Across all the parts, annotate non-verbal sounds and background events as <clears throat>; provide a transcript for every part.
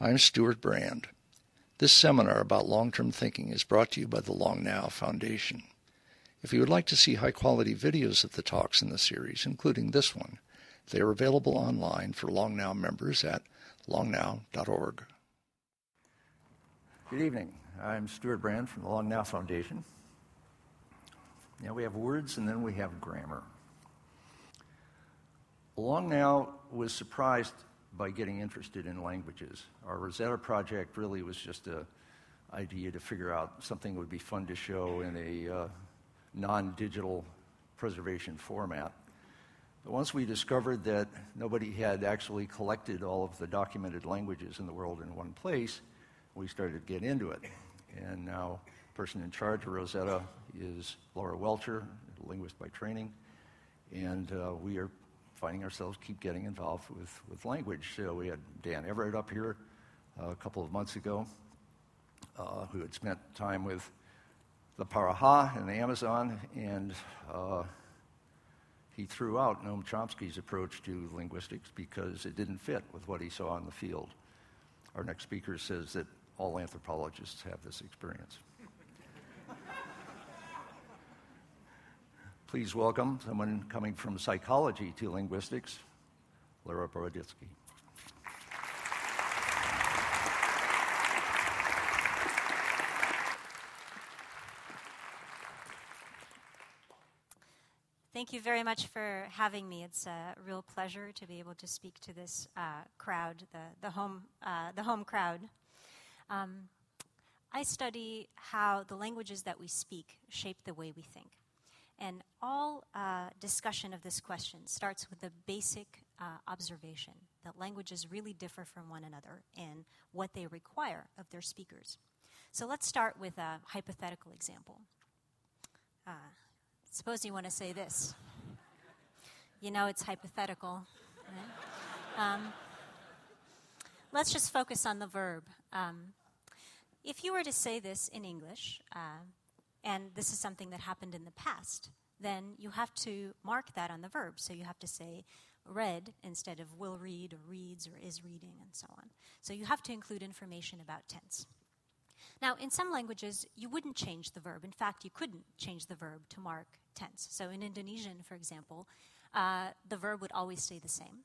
I'm Stewart Brand. This seminar about long term thinking is brought to you by the Long Now Foundation. If you would like to see high quality videos of the talks in the series, including this one, they are available online for Long Now members at longnow.org. Good evening. I'm Stewart Brand from the Long Now Foundation. Now we have words and then we have grammar. Long Now was surprised by getting interested in languages. Our Rosetta project really was just an idea to figure out something that would be fun to show in a uh, non digital preservation format. But once we discovered that nobody had actually collected all of the documented languages in the world in one place, we started to get into it. And now, the person in charge of Rosetta is Laura Welcher, a linguist by training. And uh, we are finding ourselves keep getting involved with, with language. So we had Dan Everett up here uh, a couple of months ago, uh, who had spent time with the Pirahã in the Amazon, and uh, he threw out Noam Chomsky's approach to linguistics because it didn't fit with what he saw in the field. Our next speaker says that all anthropologists have this experience. Please welcome someone coming from psychology to linguistics, Lera Boroditsky. Thank you very much for having me. It's a real pleasure to be able to speak to this uh, crowd, the, the, home, uh, the home crowd. Um, I study how the languages that we speak shape the way we think. And all uh, discussion of this question starts with the basic uh, observation that languages really differ from one another in what they require of their speakers. So let's start with a hypothetical example. Uh, suppose you want to say this. You know, it's hypothetical. Right? Um, let's just focus on the verb. Um, if you were to say this in English, uh, and this is something that happened in the past, then you have to mark that on the verb. So you have to say read instead of will read or reads or is reading and so on. So you have to include information about tense. Now, in some languages, you wouldn't change the verb. In fact, you couldn't change the verb to mark tense. So in Indonesian, for example, uh, the verb would always stay the same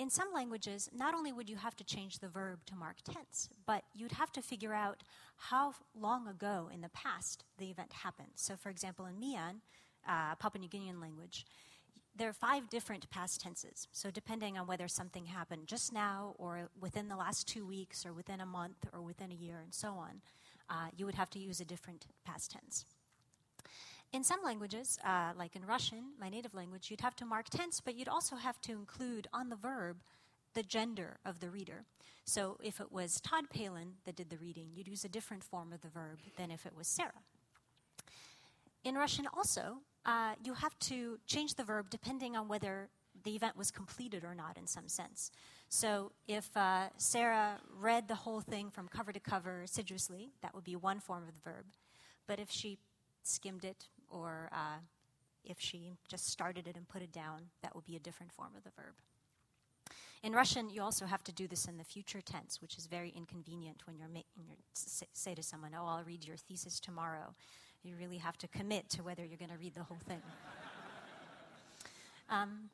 in some languages, not only would you have to change the verb to mark tense, but you'd have to figure out how long ago in the past the event happened. So, for example, in Mian, uh, Papua New Guinean language, there are five different past tenses. So, depending on whether something happened just now, or within the last two weeks, or within a month, or within a year, and so on, uh, you would have to use a different past tense. In some languages, uh, like in Russian, my native language, you'd have to mark tense, but you'd also have to include on the verb the gender of the reader. So if it was Todd Palin that did the reading, you'd use a different form of the verb than if it was Sarah. In Russian, also, uh, you have to change the verb depending on whether the event was completed or not in some sense. So if uh, Sarah read the whole thing from cover to cover assiduously, that would be one form of the verb. But if she skimmed it or uh, if she just started it and put it down, that would be a different form of the verb. In Russian, you also have to do this in the future tense, which is very inconvenient when you're making your, say to someone, "Oh, I'll read your thesis tomorrow." You really have to commit to whether you're going to read the whole thing. <laughs> um,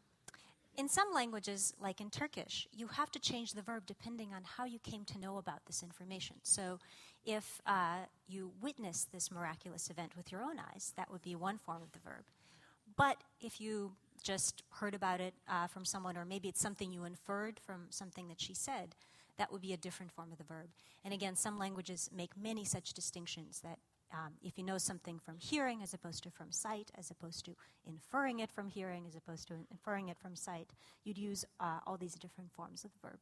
in some languages, like in Turkish, you have to change the verb depending on how you came to know about this information. So, if uh, you witness this miraculous event with your own eyes, that would be one form of the verb. But if you just heard about it uh, from someone, or maybe it's something you inferred from something that she said, that would be a different form of the verb. And again, some languages make many such distinctions that um, if you know something from hearing as opposed to from sight, as opposed to inferring it from hearing as opposed to inferring it from sight, you'd use uh, all these different forms of the verb.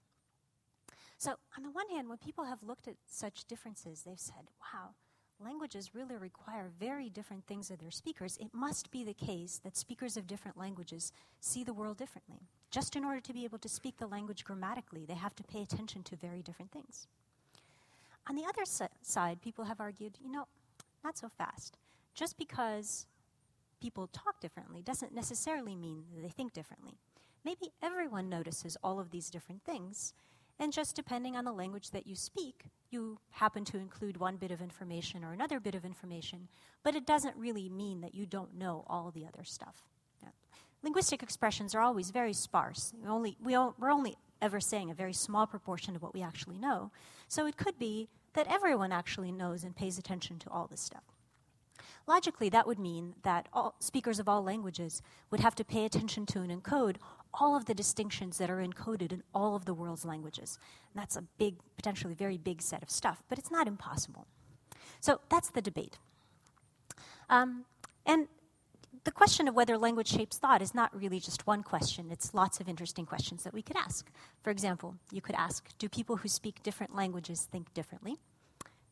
So, on the one hand, when people have looked at such differences, they've said, wow, languages really require very different things of their speakers. It must be the case that speakers of different languages see the world differently. Just in order to be able to speak the language grammatically, they have to pay attention to very different things. On the other side, people have argued, you know, not so fast. Just because people talk differently doesn't necessarily mean that they think differently. Maybe everyone notices all of these different things, And just depending on the language that you speak, you happen to include one bit of information or another bit of information, but it doesn't really mean that you don't know all the other stuff. Yeah. Linguistic expressions are always very sparse. We only, we we're only ever saying a very small proportion of what we actually know. So it could be that everyone actually knows and pays attention to all this stuff. Logically, that would mean that speakers of all languages would have to pay attention to and encode all of the distinctions that are encoded in all of the world's languages. And that's a big, potentially very big set of stuff, but it's not impossible. So that's the debate. Um, and the question of whether language shapes thought is not really just one question, it's lots of interesting questions that we could ask. For example, you could ask Do people who speak different languages think differently?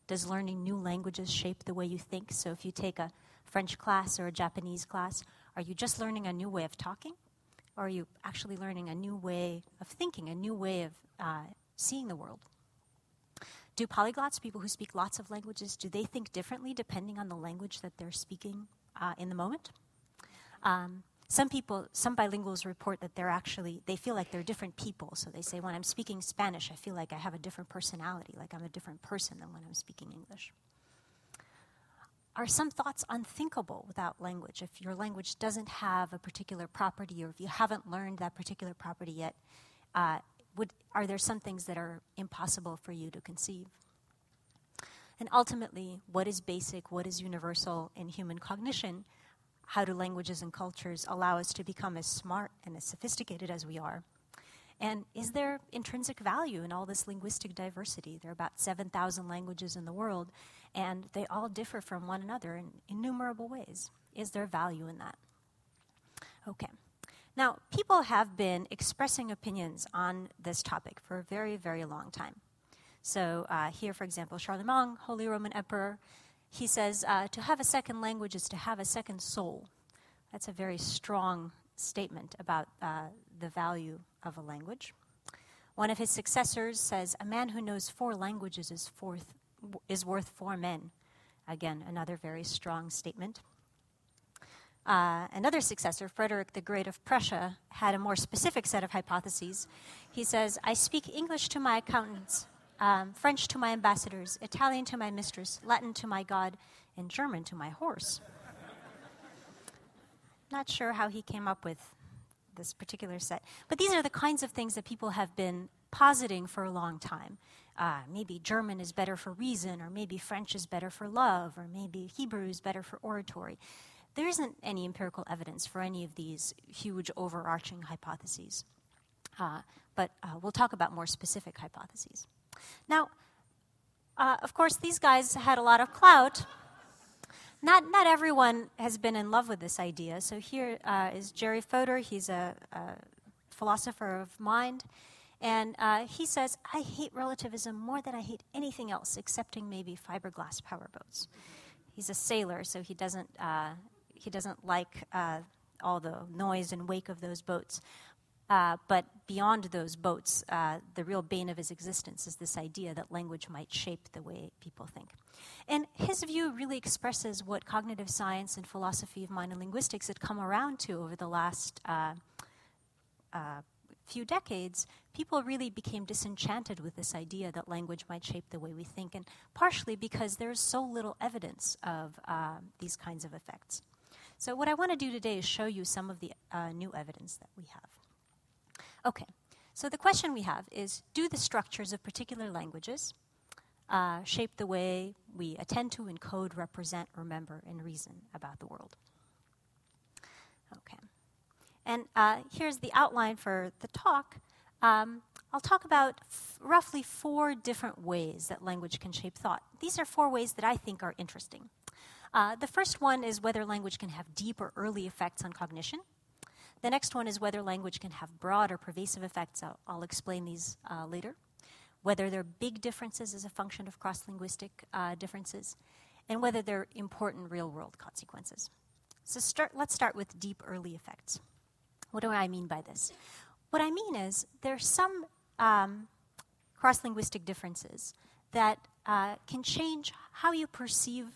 Does learning new languages shape the way you think? So if you take a French class or a Japanese class, are you just learning a new way of talking? Or are you actually learning a new way of thinking, a new way of uh, seeing the world? Do polyglots, people who speak lots of languages, do they think differently depending on the language that they're speaking uh, in the moment? Um, some people, some bilinguals report that they're actually, they feel like they're different people. So they say, when I'm speaking Spanish, I feel like I have a different personality, like I'm a different person than when I'm speaking English. Are some thoughts unthinkable without language? If your language doesn't have a particular property, or if you haven't learned that particular property yet, uh, would, are there some things that are impossible for you to conceive? And ultimately, what is basic, what is universal in human cognition? How do languages and cultures allow us to become as smart and as sophisticated as we are? And is there intrinsic value in all this linguistic diversity? There are about 7,000 languages in the world, and they all differ from one another in innumerable ways. Is there value in that? Okay. Now, people have been expressing opinions on this topic for a very, very long time. So, uh, here, for example, Charlemagne, Holy Roman Emperor, he says uh, to have a second language is to have a second soul. That's a very strong statement about uh, the value of a language. One of his successors says, A man who knows four languages is, is worth four men. Again, another very strong statement. Uh, another successor, Frederick the Great of Prussia, had a more specific set of hypotheses. He says, I speak English to my accountants, um, French to my ambassadors, Italian to my mistress, Latin to my God, and German to my horse. Not sure how he came up with this particular set. But these are the kinds of things that people have been positing for a long time. Uh, maybe German is better for reason, or maybe French is better for love, or maybe Hebrew is better for oratory. There isn't any empirical evidence for any of these huge overarching hypotheses. Uh, but uh, we'll talk about more specific hypotheses. Now, uh, of course, these guys had a lot of clout not, not everyone has been in love with this idea. So here uh, is Jerry Fodor. He's a, a, philosopher of mind. And uh, he says, I hate relativism more than I hate anything else, excepting maybe fiberglass powerboats. He's a sailor, so he doesn't, uh, he doesn't like uh, all the noise and wake of those boats. Uh, but beyond those boats, uh, the real bane of his existence is this idea that language might shape the way people think. And his view really expresses what cognitive science and philosophy of mind and linguistics had come around to over the last uh, uh few decades. People really became disenchanted with this idea that language might shape the way we think, and partially because there's so little evidence of uh, these kinds of effects. So, what I want to do today is show you some of the new evidence that we have. Okay, so the question we have is Do the structures of particular languages uh, shape the way we attend to, encode, represent, remember, and reason about the world? Okay. And uh, here's the outline for the talk. Um, I'll talk about f- roughly four different ways that language can shape thought. These are four ways that I think are interesting. Uh, the first one is whether language can have deep or early effects on cognition. The next one is whether language can have broad or pervasive effects. I'll, I'll explain these uh, later. Whether there are big differences as a function of cross linguistic uh, differences, and whether there are important real world consequences. So start, let's start with deep early effects. What do I mean by this? What I mean is there are some um, cross linguistic differences that uh, can change how you perceive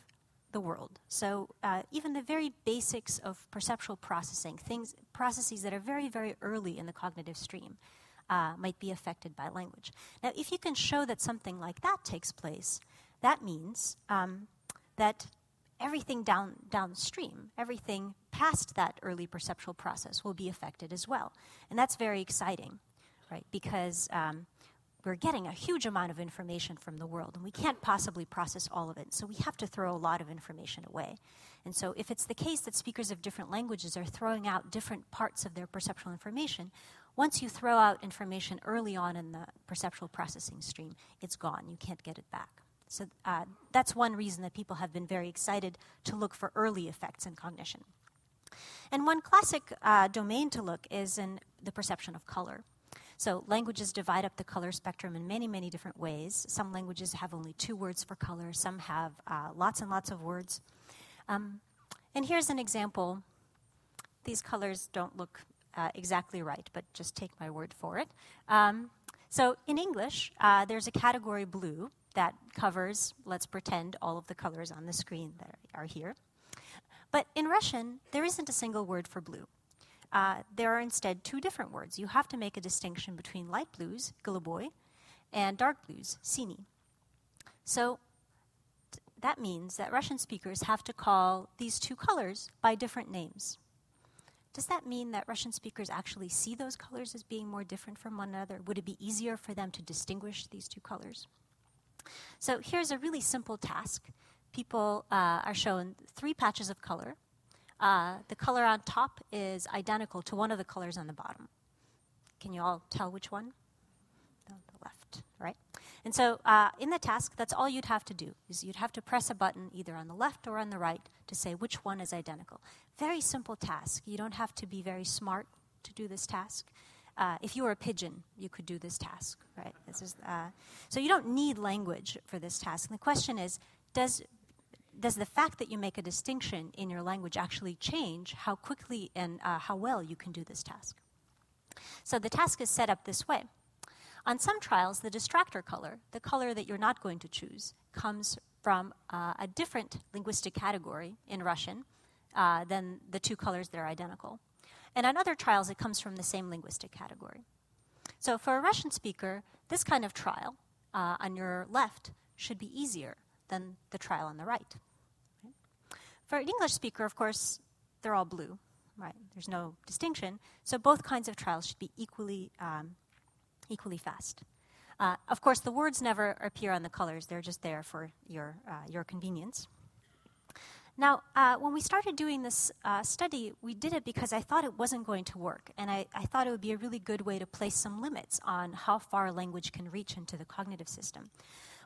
the world. So uh, even the very basics of perceptual processing, things processes that are very very early in the cognitive stream, uh, might be affected by language. Now, if you can show that something like that takes place, that means um, that everything down, downstream, everything past that early perceptual process will be affected as well. And that's very exciting, right? Because um, we're getting a huge amount of information from the world, and we can't possibly process all of it. So we have to throw a lot of information away. And so, if it's the case that speakers of different languages are throwing out different parts of their perceptual information, once you throw out information early on in the perceptual processing stream, it's gone. You can't get it back. So, uh, that's one reason that people have been very excited to look for early effects in cognition. And one classic uh, domain to look is in the perception of color. So languages divide up the color spectrum in many, many different ways. Some languages have only two words for color, some have uh, lots and lots of words. Um, and here's an example. These colors don't look uh, exactly right, but just take my word for it. Um, so in English, uh, there's a category blue that covers, let's pretend, all of the colors on the screen that are here. But in Russian, there isn't a single word for blue uh, there are instead two different words. You have to make a distinction between light blues, goluboy, and dark blues, sini. So that means that Russian speakers have to call these two colors by different names. Does that mean that Russian speakers actually see those colors as being more different from one another? Would it be easier for them to distinguish these two colors? So here's a really simple task. People uh, are shown three patches of color uh, the color on top is identical to one of the colors on the bottom. Can you all tell which one? The, the left, right? And so uh, in the task, that's all you'd have to do, is you'd have to press a button either on the left or on the right to say which one is identical. Very simple task. You don't have to be very smart to do this task. Uh, if you were a pigeon, you could do this task, right? This is, uh, so you don't need language for this task. And the question is, does does the fact that you make a distinction in your language actually change how quickly and uh, how well you can do this task? So the task is set up this way. On some trials, the distractor color, the color that you're not going to choose, comes from uh, a different linguistic category in Russian uh, than the two colors that are identical. And on other trials, it comes from the same linguistic category. So for a Russian speaker, this kind of trial uh, on your left should be easier than the trial on the right. For an English speaker, of course, they're all blue, right? There's no distinction. So both kinds of trials should be equally, um, equally fast. Uh, of course, the words never appear on the colors, they're just there for your, uh, your convenience. Now, uh, when we started doing this uh, study, we did it because I thought it wasn't going to work, and I, I, thought it would be a really good way to place some limits on how far language can reach into the cognitive system.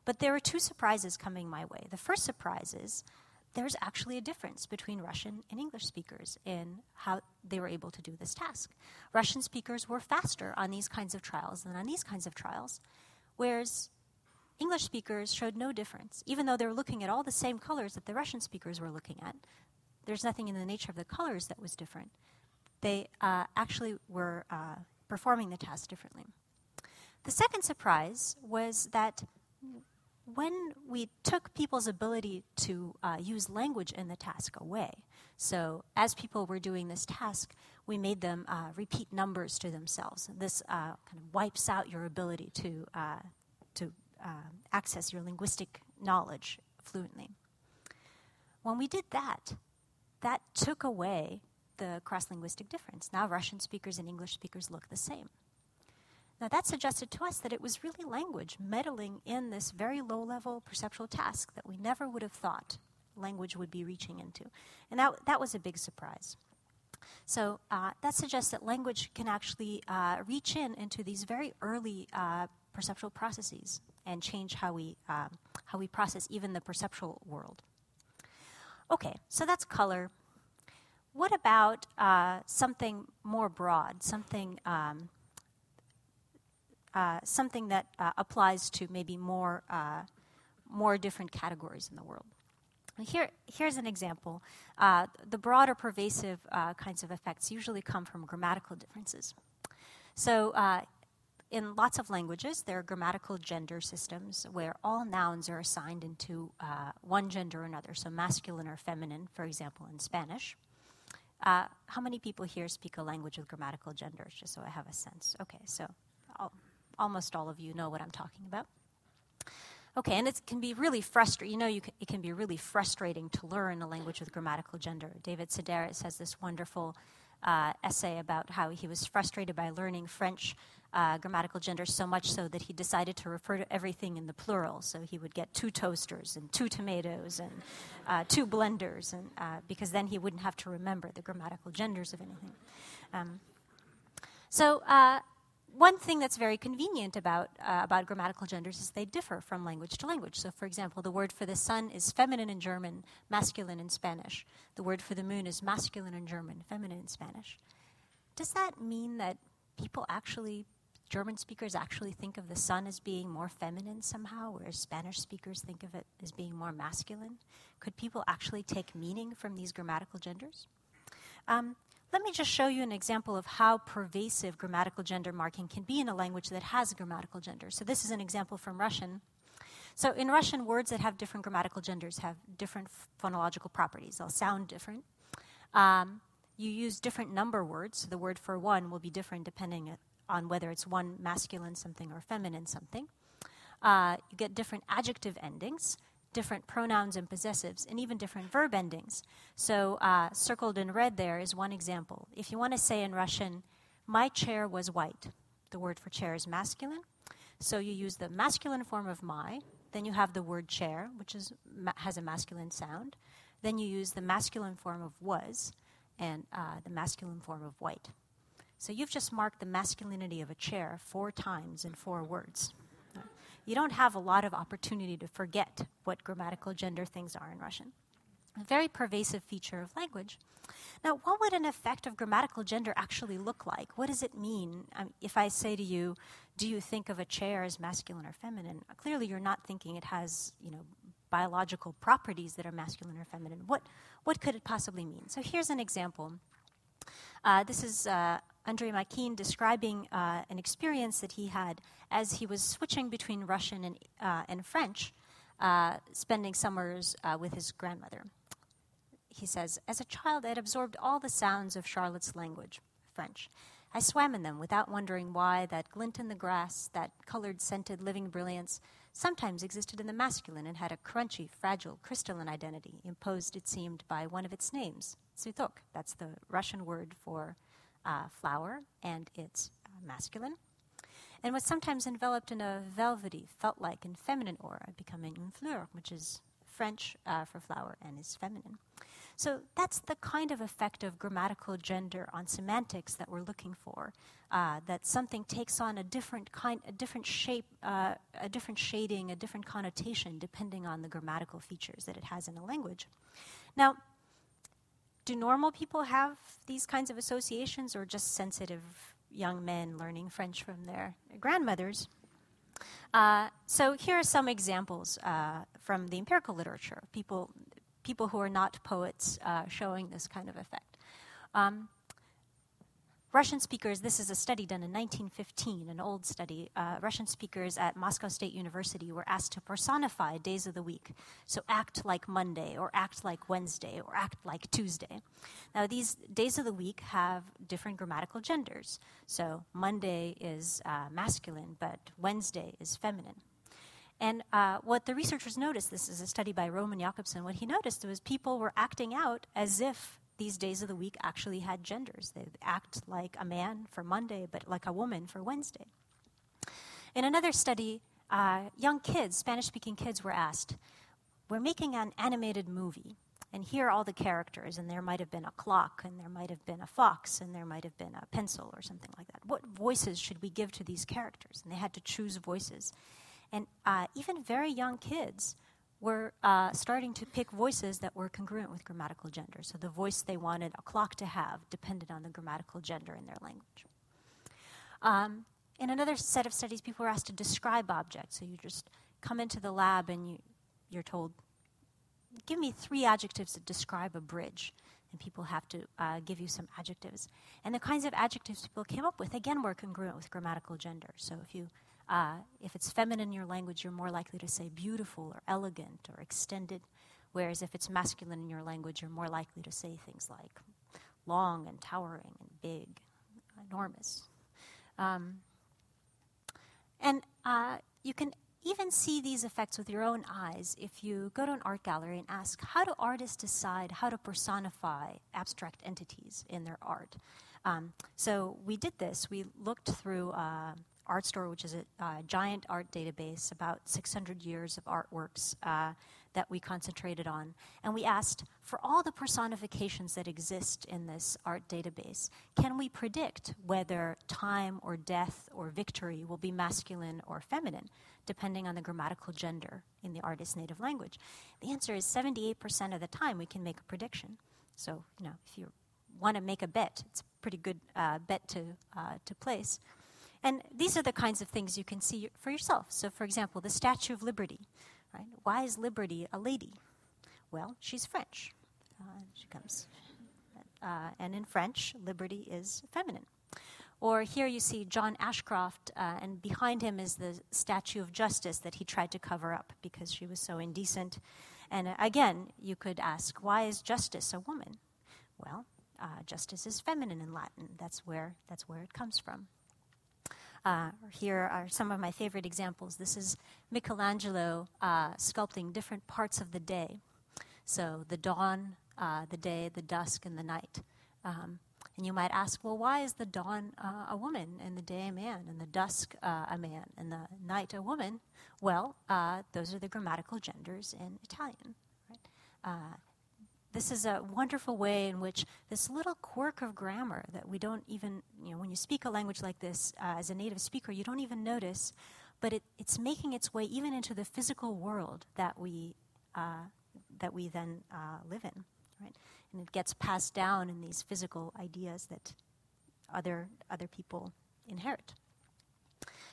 But there were two surprises coming my way. The first surprise is there's actually a difference between Russian and English speakers in how they were able to do this task. Russian speakers were faster on these kinds of trials than on these kinds of trials, whereas English speakers showed no difference. Even though they were looking at all the same colors that the Russian speakers were looking at, there's nothing in the nature of the colors that was different. They uh, actually were uh, performing the task differently. The second surprise was that when we took people's ability to uh, use language in the task away, so as people were doing this task, we made them uh, repeat numbers to themselves. This uh, kind of wipes out your ability to, uh, to uh, access your linguistic knowledge fluently. When we did that, that took away the cross linguistic difference. Now Russian speakers and English speakers look the same. Now, that suggested to us that it was really language meddling in this very low level perceptual task that we never would have thought language would be reaching into. And that, that was a big surprise. So uh, that suggests that language can actually uh, reach in into these very early uh, perceptual processes and change how we, um, how we process even the perceptual world. Okay, so that's color. What about uh, something more broad, something um, uh, something that uh, applies to maybe more, uh, more different categories in the world. Here, here's an example. Uh, the broader pervasive uh, kinds of effects usually come from grammatical differences. So, in lots of languages, there are grammatical gender systems where all nouns are assigned into one gender or another, so masculine or feminine, for example, in Spanish. How many people here speak a language with grammatical genders, just so I have a sense? Okay, so almost all of you know what I'm talking about. Okay, and it can be really frustrating. You know, you can, it can be really frustrating to learn a language with grammatical gender. David Sedaris has this wonderful uh, essay about how he was frustrated by learning French uh, grammatical gender so much so that he decided to refer to everything in the plural. So he would get two toasters and two tomatoes and uh, two blenders, and uh, because then he wouldn't have to remember the grammatical genders of anything. Um, so uh, one thing that's very convenient about, uh, about grammatical genders is they differ from language to language. So, for example, the word for the sun is feminine in German, masculine in Spanish. The word for the moon is masculine in German, feminine in Spanish. Does that mean that people actually, German speakers actually think of the sun as being more feminine somehow, whereas Spanish speakers think of it as being more masculine? Could people actually take meaning from these grammatical genders? Um, let me just show you an example of how pervasive grammatical gender marking can be in a language that has grammatical gender. So, this is an example from Russian. So, in Russian, words that have different grammatical genders have different phonological properties. They'll sound different. Um, you use different number words. So the word for one will be different depending on whether it's one masculine something or feminine something. Uh, you get different adjective endings different pronouns and possessives, and even different verb endings. So, uh, circled in red there is one example. If you want to say in Russian, my chair was white, the word for chair is masculine. So, you use the masculine form of my, then you have the word chair, which is, ma- has a masculine sound. Then you use the masculine form of was and uh, the masculine form of white. So, you've just marked the masculinity of a chair four times in four words you don't have a lot of opportunity to forget what grammatical gender things are in Russian. A very pervasive feature of language. Now, what would an effect of grammatical gender actually look like? What does it mean? Um, if I say to you, do you think of a chair as masculine or feminine? Clearly, you're not thinking it has, you know, biological properties that are masculine or feminine. What, what could it possibly mean? So here's an example. Uh, this is uh, Andreï Makine describing uh, an experience that he had as he was switching between Russian and, uh, and French, uh, spending summers uh, with his grandmother. He says, As a child, I had absorbed all the sounds of Charlotte's language, French. I swam in them without wondering why that glint in the grass, that colored, scented, living brilliance, sometimes existed in the masculine and had a crunchy, fragile, crystalline identity, imposed, it seemed, by one of its names, Tsvetok. That's the Russian word for uh, flower, and it's uh, masculine and was sometimes enveloped in a velvety, felt like, and feminine aura, becoming une fleur, which is French uh, for flower and is feminine. So that's the kind of effect of grammatical gender on semantics that we're looking for. Uh, that something takes on a different kind, a different shape, uh, a different shading, a different connotation, depending on the grammatical features that it has in a language. Now, do normal people have these kinds of associations, or just sensitive young men learning French from their grandmothers. Uh, so here are some examples uh, from the empirical literature, people, people who are not poets uh, showing this kind of effect. Um, Russian speakers, this is a study done in 1915, an old study. Uh, Russian speakers at Moscow State University were asked to personify days of the week. So act like Monday, or act like Wednesday, or act like Tuesday. Now, these days of the week have different grammatical genders. So Monday is uh, masculine, but Wednesday is feminine. And uh, what the researchers noticed, this is a study by Roman Jakobson, what he noticed was people were acting out as if these days of the week actually had genders. They act like a man for Monday, but like a woman for Wednesday. In another study, uh, young kids, Spanish speaking kids, were asked, We're making an animated movie, and here are all the characters, and there might have been a clock, and there might have been a fox, and there might have been a pencil, or something like that. What voices should we give to these characters? And they had to choose voices. And uh, even very young kids were uh, starting to pick voices that were congruent with grammatical gender. So the voice they wanted a clock to have depended on the grammatical gender in their language. Um, in another set of studies, people were asked to describe objects. So you just come into the lab and you, you're told, give me three adjectives that describe a bridge. And people have to uh, give you some adjectives. And the kinds of adjectives people came up with, again, were congruent with grammatical gender. So if you uh, if it's feminine in your language, you're more likely to say beautiful or elegant or extended. Whereas if it's masculine in your language, you're more likely to say things like long and towering and big, enormous. Um, And uh, you can even see these effects with your own eyes if you go to an art gallery and ask how do artists decide how to personify abstract entities in their art? Um, so we did this. We looked through uh, Artstor, which is a uh, giant art database, about 600 years of artworks uh, that we concentrated on. And we asked for all the personifications that exist in this art database, can we predict whether time or death or victory will be masculine or feminine, depending on the grammatical gender in the artist's native language? The answer is 78% of the time we can make a prediction. So, you know, if you want to make a bet, it's a pretty good uh, bet to, uh, to place. And these are the kinds of things you can see for yourself. So, for example, the Statue of Liberty. Right? Why is Liberty a lady? Well, she's French. Uh, she comes. Uh, and in French, liberty is feminine. Or here you see John Ashcroft, uh, and behind him is the statue of justice that he tried to cover up because she was so indecent. And uh, again, you could ask, why is justice a woman? Well, uh, justice is feminine in Latin. That's where, that's where it comes from. Uh, here are some of my favorite examples. This is Michelangelo uh, sculpting different parts of the day. So the dawn, uh, the day, the dusk, and the night. Um, and you might ask, well, why is the dawn uh, a woman, and the day a man, and the dusk uh, a man, and the night a woman? Well, uh, those are the grammatical genders in Italian. Right? This is a wonderful way in which this little quirk of grammar that we don't even, you know, when you speak a language like this uh, as a native speaker, you don't even notice, but it, it's making its way even into the physical world that we, uh, that we then uh, live in, right? And it gets passed down in these physical ideas that other, other people inherit.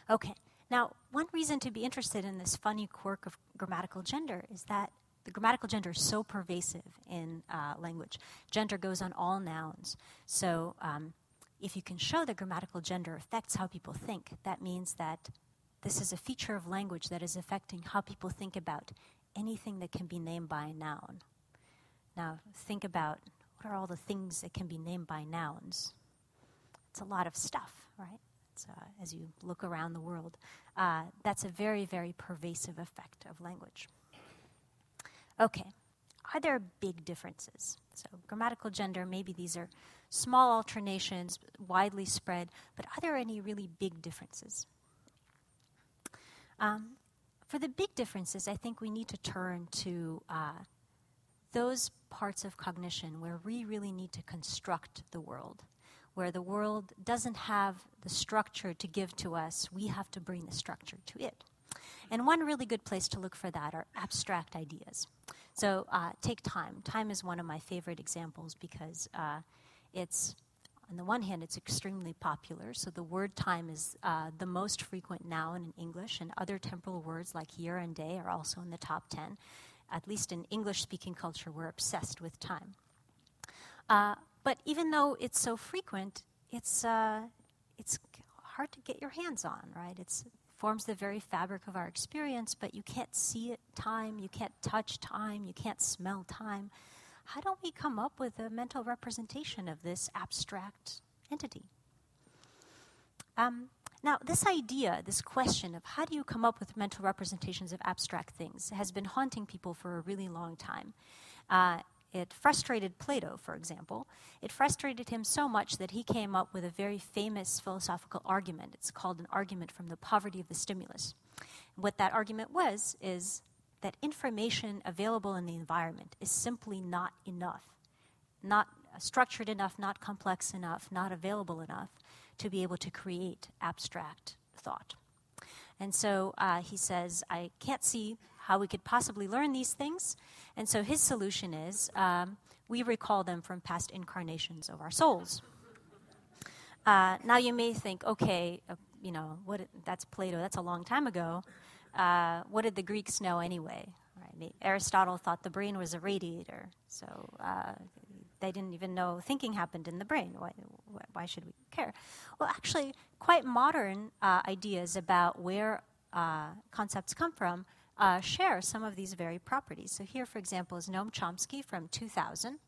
Okay, now, one reason to be interested in this funny quirk of grammatical gender is that the grammatical gender is so pervasive in uh, language. Gender goes on all nouns. So um, if you can show that grammatical gender affects how people think, that means that this is a feature of language that is affecting how people think about anything that can be named by a noun. Now, think about what are all the things that can be named by nouns? It's a lot of stuff, right? Uh, as you look around the world. Uh, that's a very, very pervasive effect of language. Okay, are there big differences? So, grammatical gender, maybe these are small alternations, widely spread, but are there any really big differences? Um, for the big differences, I think we need to turn to uh, those parts of cognition where we really need to construct the world, where the world doesn't have the structure to give to us, we have to bring the structure to it. And one really good place to look for that are abstract ideas. So uh, take time. Time is one of my favorite examples because uh, it's, on the one hand, it's extremely popular. So the word time is uh, the most frequent noun in English, and other temporal words like year and day are also in the top 10. At least in English speaking culture, we're obsessed with time. Uh, but even though it's so frequent, it's, uh, it's hard to get your hands on, right? It's forms the very fabric of our experience, but you can't see it time, you can't touch time, you can't smell time. How don't we come up with a mental representation of this abstract entity? Um, now, this idea, this question of how do you come up with mental representations of abstract things has been haunting people for a really long time. Uh, it frustrated Plato, for example. It frustrated him so much that he came up with a very famous philosophical argument. It's called an argument from the poverty of the stimulus. What that argument was is that information available in the environment is simply not enough, not structured enough, not complex enough, not available enough to be able to create abstract thought. And so uh, he says, I can't see how we could possibly learn these things. And so his solution is um, we recall them from past incarnations of our souls. Uh, now you may think, okay, uh, you know, what, that's Plato, that's a long time ago. Uh, what did the Greeks know anyway? Right? Aristotle thought the brain was a radiator, so uh, they didn't even know thinking happened in the brain. Why, why should we care? Well, actually, quite modern uh, ideas about where uh, concepts come from uh, share some of these very properties. So, here, for example, is Noam Chomsky from 2000.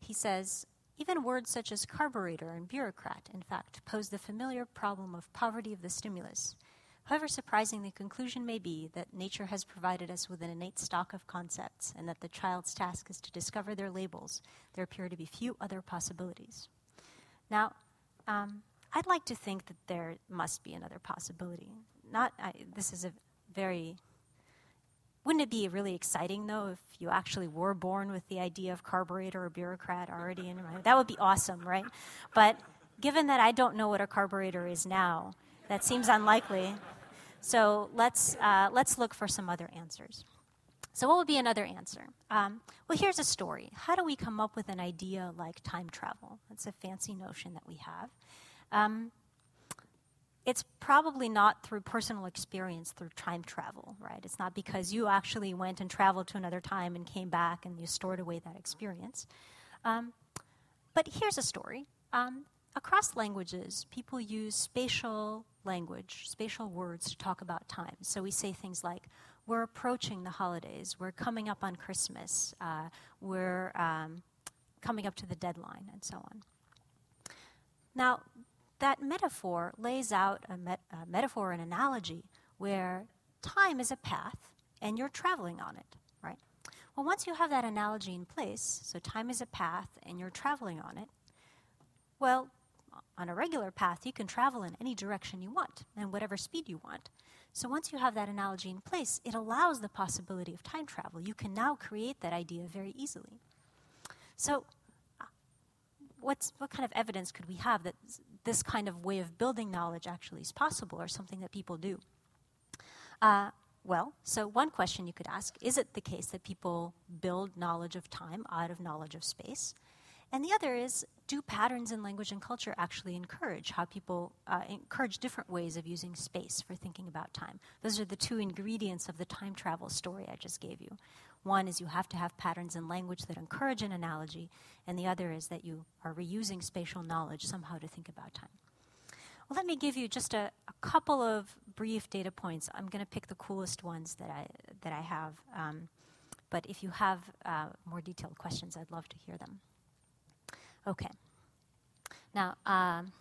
He says, even words such as carburetor and bureaucrat, in fact, pose the familiar problem of poverty of the stimulus. however surprising the conclusion may be that nature has provided us with an innate stock of concepts and that the child's task is to discover their labels, there appear to be few other possibilities. Now, um, I'd like to think that there must be another possibility. Not, I, this is a very wouldn't it be really exciting, though, if you actually were born with the idea of carburetor or bureaucrat already in your mind? That would be awesome, right? But given that I don't know what a carburetor is now, that seems unlikely. So let's, uh, let's look for some other answers. So, what would be another answer? Um, well, here's a story. How do we come up with an idea like time travel? That's a fancy notion that we have. Um, it's probably not through personal experience through time travel, right? It's not because you actually went and traveled to another time and came back and you stored away that experience. Um, but here's a story. Um, across languages, people use spatial language, spatial words to talk about time. So we say things like, we're approaching the holidays, we're coming up on Christmas, uh, we're um, coming up to the deadline, and so on. Now, that metaphor lays out a, a metaphor, an analogy, where time is a path and you're traveling on it, right? Well, once you have that analogy in place, so time is a path and you're traveling on it, well, on a regular path, you can travel in any direction you want and whatever speed you want. So once you have that analogy in place, it allows the possibility of time travel. You can now create that idea very easily. So, uh, what's, what kind of evidence could we have that this kind of way of building knowledge actually is possible or something that people do? Uh, well, so one question you could ask is it the case that people build knowledge of time out of knowledge of space? And the other is do patterns in language and culture actually encourage how people uh, encourage different ways of using space for thinking about time? Those are the two ingredients of the time travel story I just gave you. One is you have to have patterns in language that encourage an analogy, and the other is that you are reusing spatial knowledge somehow to think about time. Well, let me give you just a, a couple of brief data points. I'm going to pick the coolest ones that I, that I have. Um, but if you have uh, more detailed questions, I'd love to hear them. Okay. Now, um,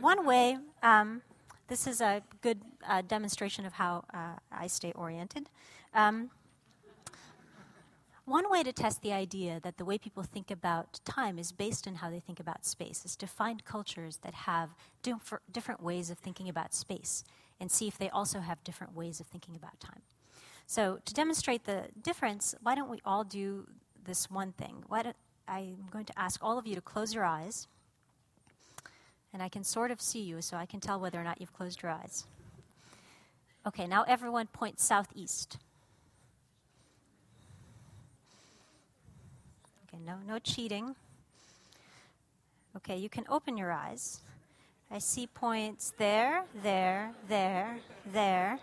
one way, um, this is a good uh, demonstration of how uh, I stay oriented. Um, one way to test the idea that the way people think about time is based on how they think about space is to find cultures that have diff- different ways of thinking about space and see if they also have different ways of thinking about time. So, to demonstrate the difference, why don't we all do this one thing? Why don't, I'm going to ask all of you to close your eyes. And I can sort of see you, so I can tell whether or not you've closed your eyes. Okay, now everyone point southeast. Okay, no, no cheating. Okay, you can open your eyes. I see points there, there, there, there,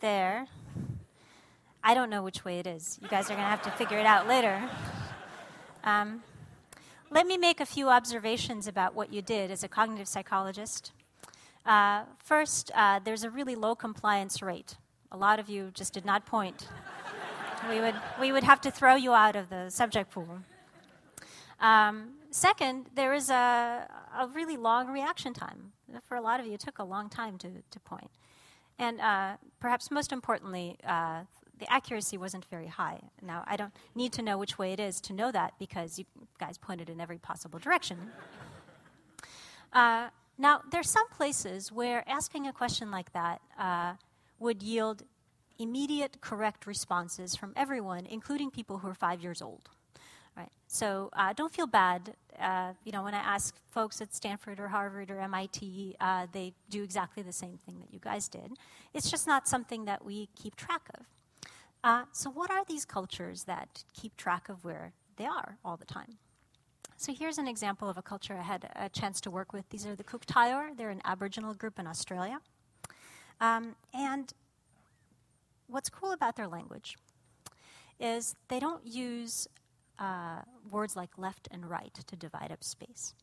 there. I don't know which way it is. You guys are going to have to figure it out later. Um, let me make a few observations about what you did as a cognitive psychologist. Uh, first, uh, there's a really low compliance rate. A lot of you just did not point <laughs> we would, we would have to throw you out of the subject pool. Um, second, there is a, a really long reaction time. For a lot of you, it took a long time to, to point. And uh, perhaps most importantly, uh, the accuracy wasn't very high. Now, I don't need to know which way it is to know that because you guys pointed in every possible direction. Uh, now, there's some places where asking a question like that uh, would yield immediate correct responses from everyone, including people who are five years old. Right. So uh, don't feel bad. Uh, you know, when I ask folks at Stanford or Harvard or MIT, uh, they do exactly the same thing that you guys did. It's just not something that we keep track of. Uh, so, what are these cultures that keep track of where they are all the time? So, here's an example of a culture I had a chance to work with. These are the Kuuk They're an Aboriginal group in Australia. Um, and what's cool about their language is they don't use uh, words like left and right to divide up space.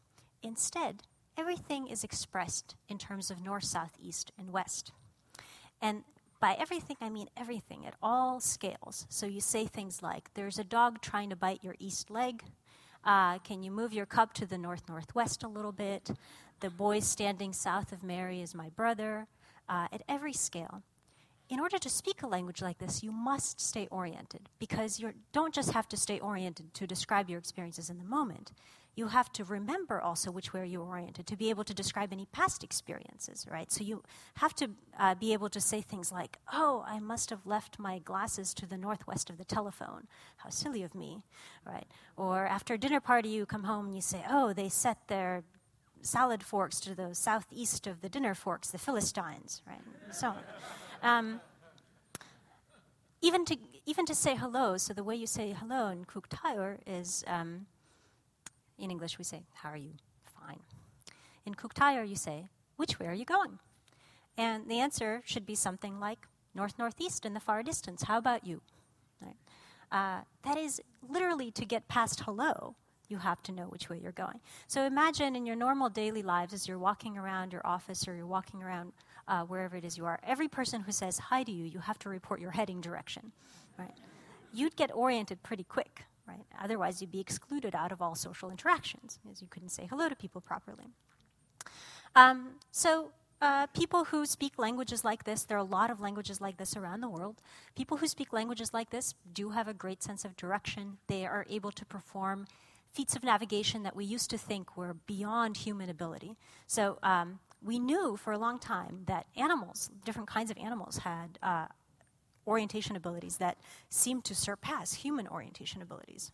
Instead, everything is expressed in terms of north, south, east, and west. And by everything, I mean everything at all scales. So you say things like, There's a dog trying to bite your east leg. Uh, can you move your cup to the north northwest a little bit? the boy standing south of Mary is my brother, uh, at every scale. In order to speak a language like this, you must stay oriented because you don't just have to stay oriented to describe your experiences in the moment you have to remember also which way you're oriented to be able to describe any past experiences, right? So you have to uh, be able to say things like, oh, I must have left my glasses to the northwest of the telephone. How silly of me, right? Or after a dinner party, you come home and you say, oh, they set their salad forks to the southeast of the dinner forks, the Philistines, right? So. Um, even to even to say hello, so the way you say hello in Kuuk Thaayorre is um, in English, we say, How are you? Fine. In Kuuk Thaayorre, you say, Which way are you going? And the answer should be something like north northeast in the far distance. How about you? Right? Uh, that is literally to get past hello, you have to know which way you're going. So imagine in your normal daily lives as you're walking around your office or you're walking around uh, wherever it is you are, every person who says hi to you, you have to report your heading direction. Right? You'd get oriented pretty quick right? Otherwise, you'd be excluded out of all social interactions, as you couldn't say hello to people properly. Um, so, uh, people who speak languages like this, there are a lot of languages like this around the world. People who speak languages like this do have a great sense of direction. They are able to perform feats of navigation that we used to think were beyond human ability. So, um, we knew for a long time that animals, different kinds of animals, had uh, orientation abilities that seem to surpass human orientation abilities.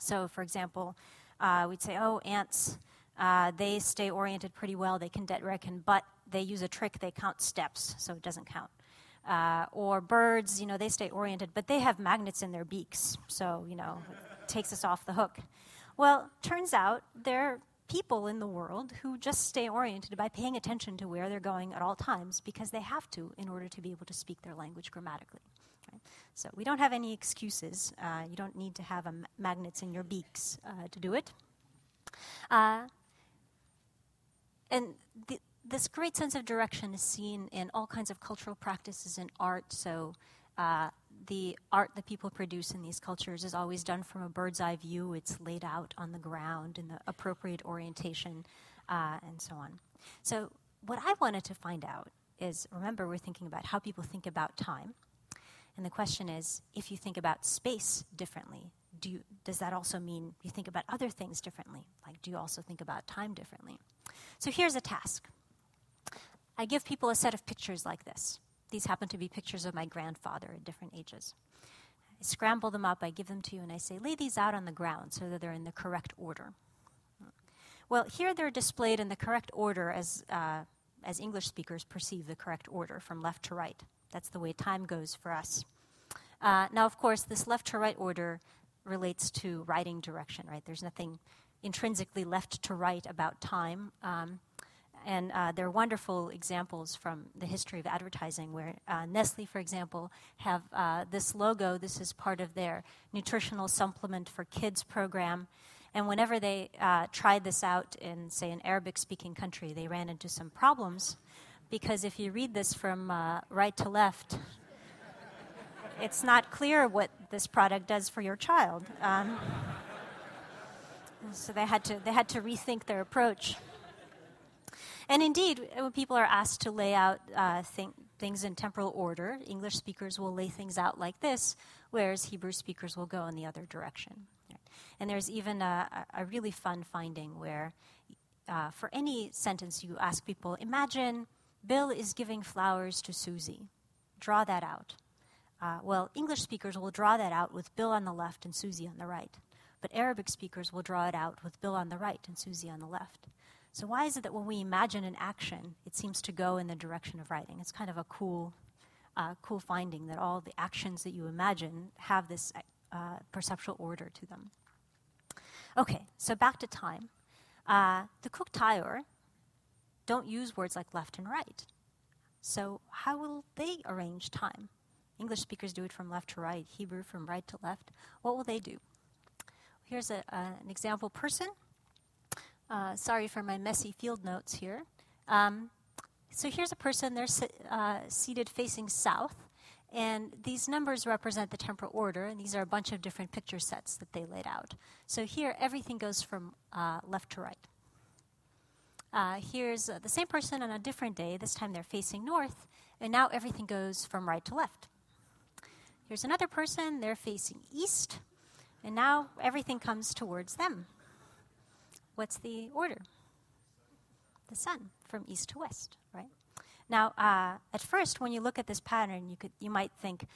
So, for example, uh, we'd say, oh, ants, uh, they stay oriented pretty well. They can dead reckon, but they use a trick. They count steps, so it doesn't count. Uh, or birds, you know, they stay oriented, but they have magnets in their beaks, so, you know, it takes us off the hook. Well, turns out they're people in the world who just stay oriented by paying attention to where they're going at all times because they have to in order to be able to speak their language grammatically. Right? So we don't have any excuses. Uh, you don't need to have m- magnets in your beaks uh, to do it. Uh, and this great sense of direction is seen in all kinds of cultural practices and art. So uh, the art that people produce in these cultures is always done from a bird's eye view. It's laid out on the ground in the appropriate orientation, uh, and so on. So, what I wanted to find out is remember, we're thinking about how people think about time. And the question is if you think about space differently, do you, does that also mean you think about other things differently? Like, do you also think about time differently? So, here's a task I give people a set of pictures like this. These happen to be pictures of my grandfather at different ages. I scramble them up, I give them to you, and I say, lay these out on the ground so that they're in the correct order. Well, here they're displayed in the correct order as, uh, as English speakers perceive the correct order from left to right. That's the way time goes for us. Uh, now, of course, this left to right order relates to writing direction, right? There's nothing intrinsically left to right about time. Um, and uh, there are wonderful examples from the history of advertising where uh, Nestle, for example, have uh, this logo. This is part of their nutritional supplement for kids program. And whenever they uh, tried this out in, say, an Arabic speaking country, they ran into some problems because if you read this from uh, right to left, it's not clear what this product does for your child. Um, so they had to, they had to rethink their approach. And indeed, when people are asked to lay out uh, th- things in temporal order, English speakers will lay things out like this, whereas Hebrew speakers will go in the other direction. And there's even a, a really fun finding where, uh, for any sentence, you ask people, imagine Bill is giving flowers to Susie. Draw that out. Uh, well, English speakers will draw that out with Bill on the left and Susie on the right. But Arabic speakers will draw it out with Bill on the right and Susie on the left. So, why is it that when we imagine an action, it seems to go in the direction of writing? It's kind of a cool, uh, cool finding that all the actions that you imagine have this uh, perceptual order to them. Okay, so back to time. Uh, the Kuuk Thaayorre don't use words like left and right. So, how will they arrange time? English speakers do it from left to right, Hebrew from right to left. What will they do? Here's a, an example person uh, sorry for my messy field notes here. Um, so here's a person, they're uh, seated facing south, and these numbers represent the temporal order, and these are a bunch of different picture sets that they laid out. So here, everything goes from uh, left to right. Uh, here's uh, the same person on a different day. This time they're facing north, and now everything goes from right to left. Here's another person, they're facing east, and now everything comes towards them. What's the order? The sun from east to west, right? Now, uh, at first, when you look at this pattern, you, could, you might think,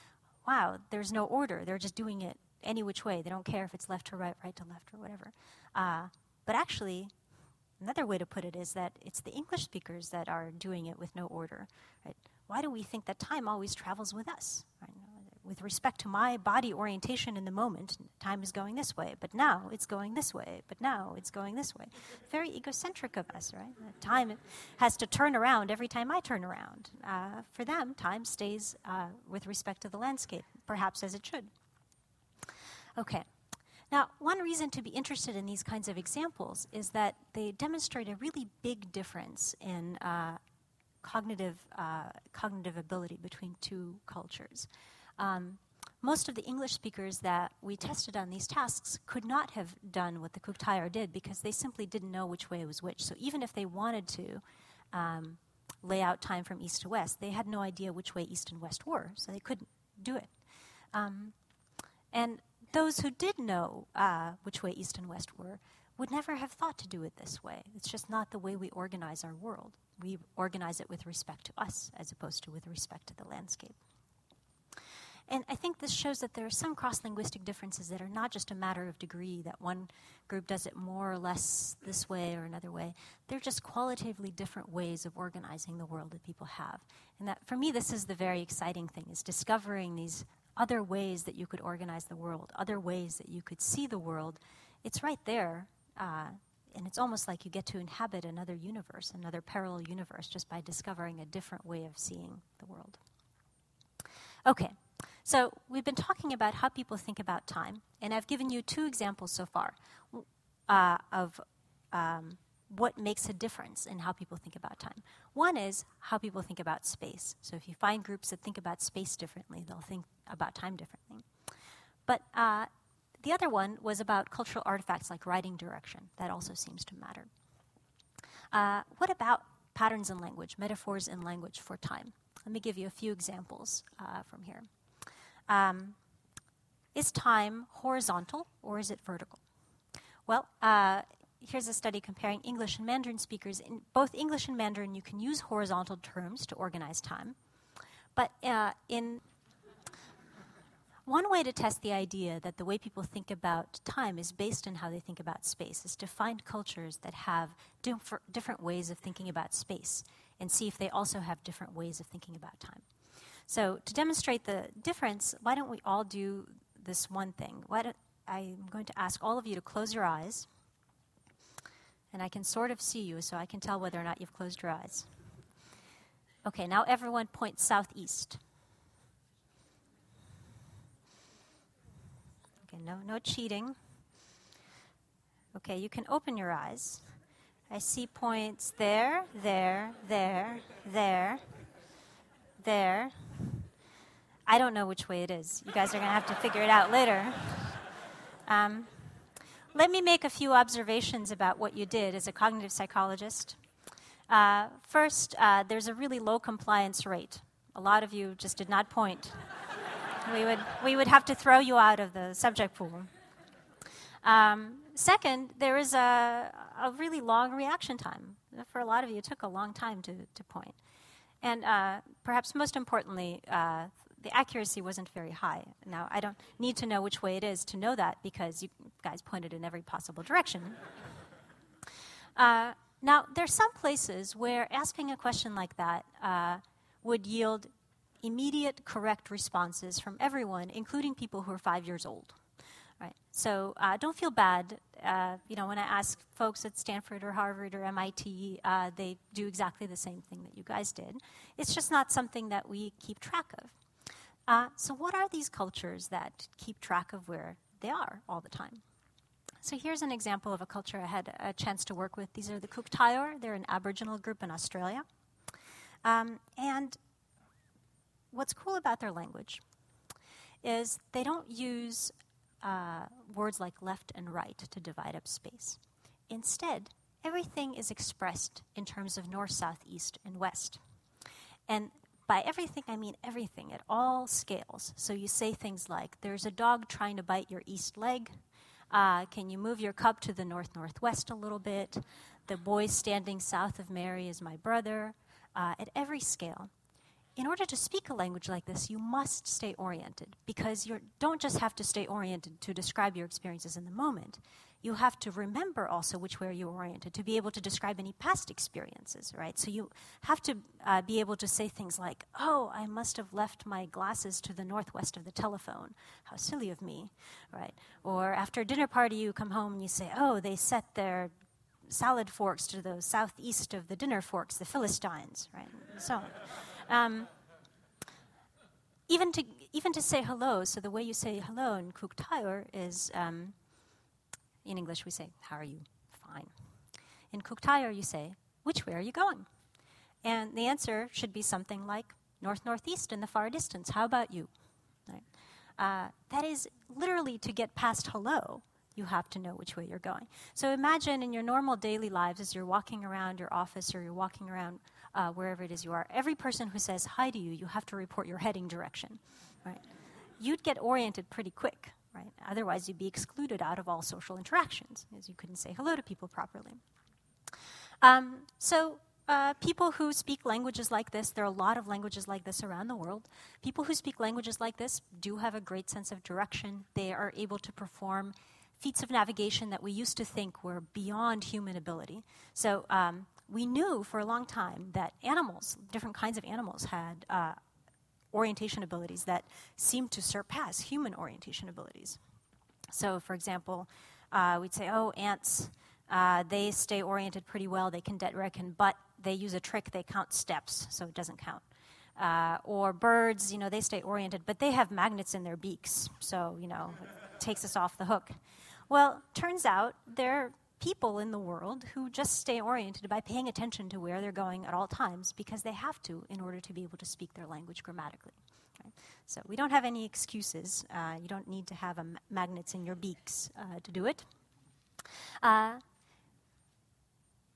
wow, there's no order. They're just doing it any which way. They don't care if it's left to right, right to left, or whatever. Uh, but actually, another way to put it is that it's the English speakers that are doing it with no order. Right? Why do we think that time always travels with us? Right? With respect to my body orientation in the moment, time is going this way, but now it's going this way, but now it's going this way. Very egocentric of us, right? Time has to turn around every time I turn around. Uh, for them, time stays uh, with respect to the landscape, perhaps as it should. Okay. Now, one reason to be interested in these kinds of examples is that they demonstrate a really big difference in uh, cognitive, uh, cognitive ability between two cultures. Um, most of the English speakers that we tested on these tasks could not have done what the Thaayorre did because they simply didn't know which way was which. So even if they wanted to um, lay out time from east to west, they had no idea which way east and west were, so they couldn't do it. Um, and those who did know uh, which way east and west were would never have thought to do it this way. It's just not the way we organize our world. We organize it with respect to us as opposed to with respect to the landscape. And I think this shows that there are some cross linguistic differences that are not just a matter of degree, that one group does it more or less this way or another way. They're just qualitatively different ways of organizing the world that people have. And that, for me, this is the very exciting thing, is discovering these other ways that you could organize the world, other ways that you could see the world. It's right there. Uh, and it's almost like you get to inhabit another universe, another parallel universe, just by discovering a different way of seeing the world. Okay, so we've been talking about how people think about time, and I've given you two examples so far uh, of um, what makes a difference in how people think about time. One is how people think about space. So if you find groups that think about space differently, they'll think about time differently. But uh, the other one was about cultural artifacts like writing direction. That also seems to matter. Uh, what about patterns in language, metaphors in language for time? Let me give you a few examples uh, from here. Um, is time horizontal or is it vertical? Well, uh, here's a study comparing English and Mandarin speakers. In both English and Mandarin, you can use horizontal terms to organize time. But uh, in one way to test the idea that the way people think about time is based on how they think about space is to find cultures that have diff- different ways of thinking about space and see if they also have different ways of thinking about time. So, to demonstrate the difference, why don't we all do this one thing? Don't, I'm going to ask all of you to close your eyes and I can sort of see you, so I can tell whether or not you've closed your eyes. Okay, now everyone point southeast. Okay, no, no cheating. Okay, you can open your eyes. I see points there, there, there, there, there. I don't know which way it is. You guys are going to have to figure it out later. Um, let me make a few observations about what you did as a cognitive psychologist. Uh, first, uh, there's a really low compliance rate. A lot of you just did not point. we, would, we would have to throw you out of the subject pool. Um, second, there is a, a really long reaction time. For a lot of you, it took a long time to, to point. And uh, perhaps most importantly, uh, the accuracy wasn't very high. Now, I don't need to know which way it is to know that because you guys pointed in every possible direction. Uh, now, there are some places where asking a question like that uh, would yield immediate correct responses from everyone, including people who are five years old. Right. So uh, don't feel bad. Uh, you know, when I ask folks at Stanford or Harvard or MIT, uh, they do exactly the same thing that you guys did. It's just not something that we keep track of. Uh, so, what are these cultures that keep track of where they are all the time? So, here's an example of a culture I had a chance to work with. These are the Kuuk Thaayorre, they're an Aboriginal group in Australia. Um, and what's cool about their language is they don't use uh, words like left and right to divide up space. Instead, everything is expressed in terms of north, south, east, and west. And by everything, I mean everything at all scales. So you say things like, There's a dog trying to bite your east leg. Uh, can you move your cup to the north northwest a little bit? The boy standing south of Mary is my brother. Uh, at every scale. In order to speak a language like this, you must stay oriented because you don't just have to stay oriented to describe your experiences in the moment you have to remember also which way you're oriented to be able to describe any past experiences, right? So you have to uh, be able to say things like, oh, I must have left my glasses to the northwest of the telephone. How silly of me, right? Or after a dinner party, you come home and you say, oh, they set their salad forks to the southeast of the dinner forks, the Philistines, right? so um, even to even to say hello, so the way you say hello in Kuuk is um, in English, we say, How are you? Fine. In Kuuk you say, Which way are you going? And the answer should be something like north northeast in the far distance. How about you? Right? Uh, that is literally to get past hello, you have to know which way you're going. So imagine in your normal daily lives as you're walking around your office or you're walking around uh, wherever it is you are, every person who says hi to you, you have to report your heading direction. Right? You'd get oriented pretty quick right? Otherwise, you'd be excluded out of all social interactions, as you couldn't say hello to people properly. Um, so, uh, people who speak languages like this, there are a lot of languages like this around the world. People who speak languages like this do have a great sense of direction. They are able to perform feats of navigation that we used to think were beyond human ability. So, um, we knew for a long time that animals, different kinds of animals, had uh, orientation abilities that seemed to surpass human orientation abilities. So, for example, uh, we'd say, oh, ants, uh, they stay oriented pretty well. They can direct, but they use a trick. They count steps, so it doesn't count. Uh, or birds, you know, they stay oriented, but they have magnets in their beaks, so, you know, it takes us off the hook. Well, turns out they're people in the world who just stay oriented by paying attention to where they're going at all times because they have to in order to be able to speak their language grammatically. So we don't have any excuses. Uh, you don't need to have m- magnets in your beaks uh, to do it. Uh,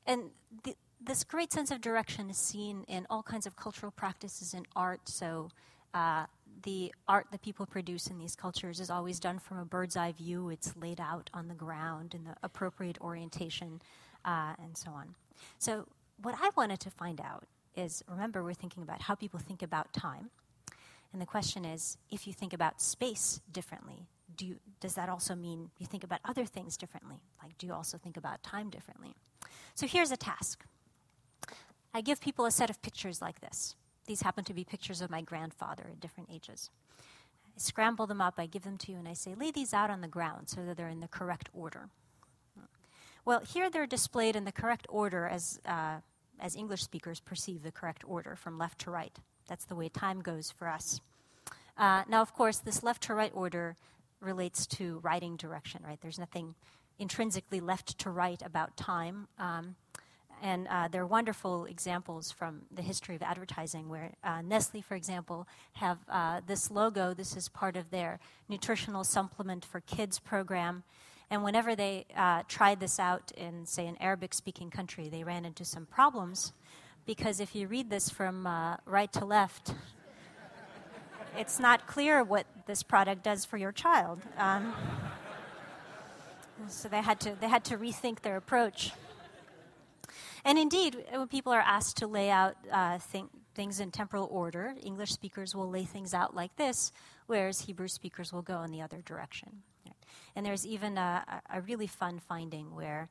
and th- this great sense of direction is seen in all kinds of cultural practices in art. So uh, the art that people produce in these cultures is always done from a bird's eye view. It's laid out on the ground in the appropriate orientation, uh, and so on. So, what I wanted to find out is remember, we're thinking about how people think about time. And the question is if you think about space differently, do you, does that also mean you think about other things differently? Like, do you also think about time differently? So, here's a task I give people a set of pictures like this. These happen to be pictures of my grandfather at different ages. I scramble them up, I give them to you, and I say, lay these out on the ground so that they're in the correct order. Well, here they're displayed in the correct order as, uh, as English speakers perceive the correct order from left to right. That's the way time goes for us. Uh, now, of course, this left to right order relates to writing direction, right? There's nothing intrinsically left to right about time. Um, and uh, there are wonderful examples from the history of advertising where uh, Nestle, for example, have uh, this logo. This is part of their nutritional supplement for kids program. And whenever they uh, tried this out in, say, an Arabic speaking country, they ran into some problems because if you read this from uh, right to left, it's not clear what this product does for your child. Um, so they had, to, they had to rethink their approach. And indeed, when people are asked to lay out uh, th- things in temporal order, English speakers will lay things out like this, whereas Hebrew speakers will go in the other direction. And there's even a, a really fun finding where,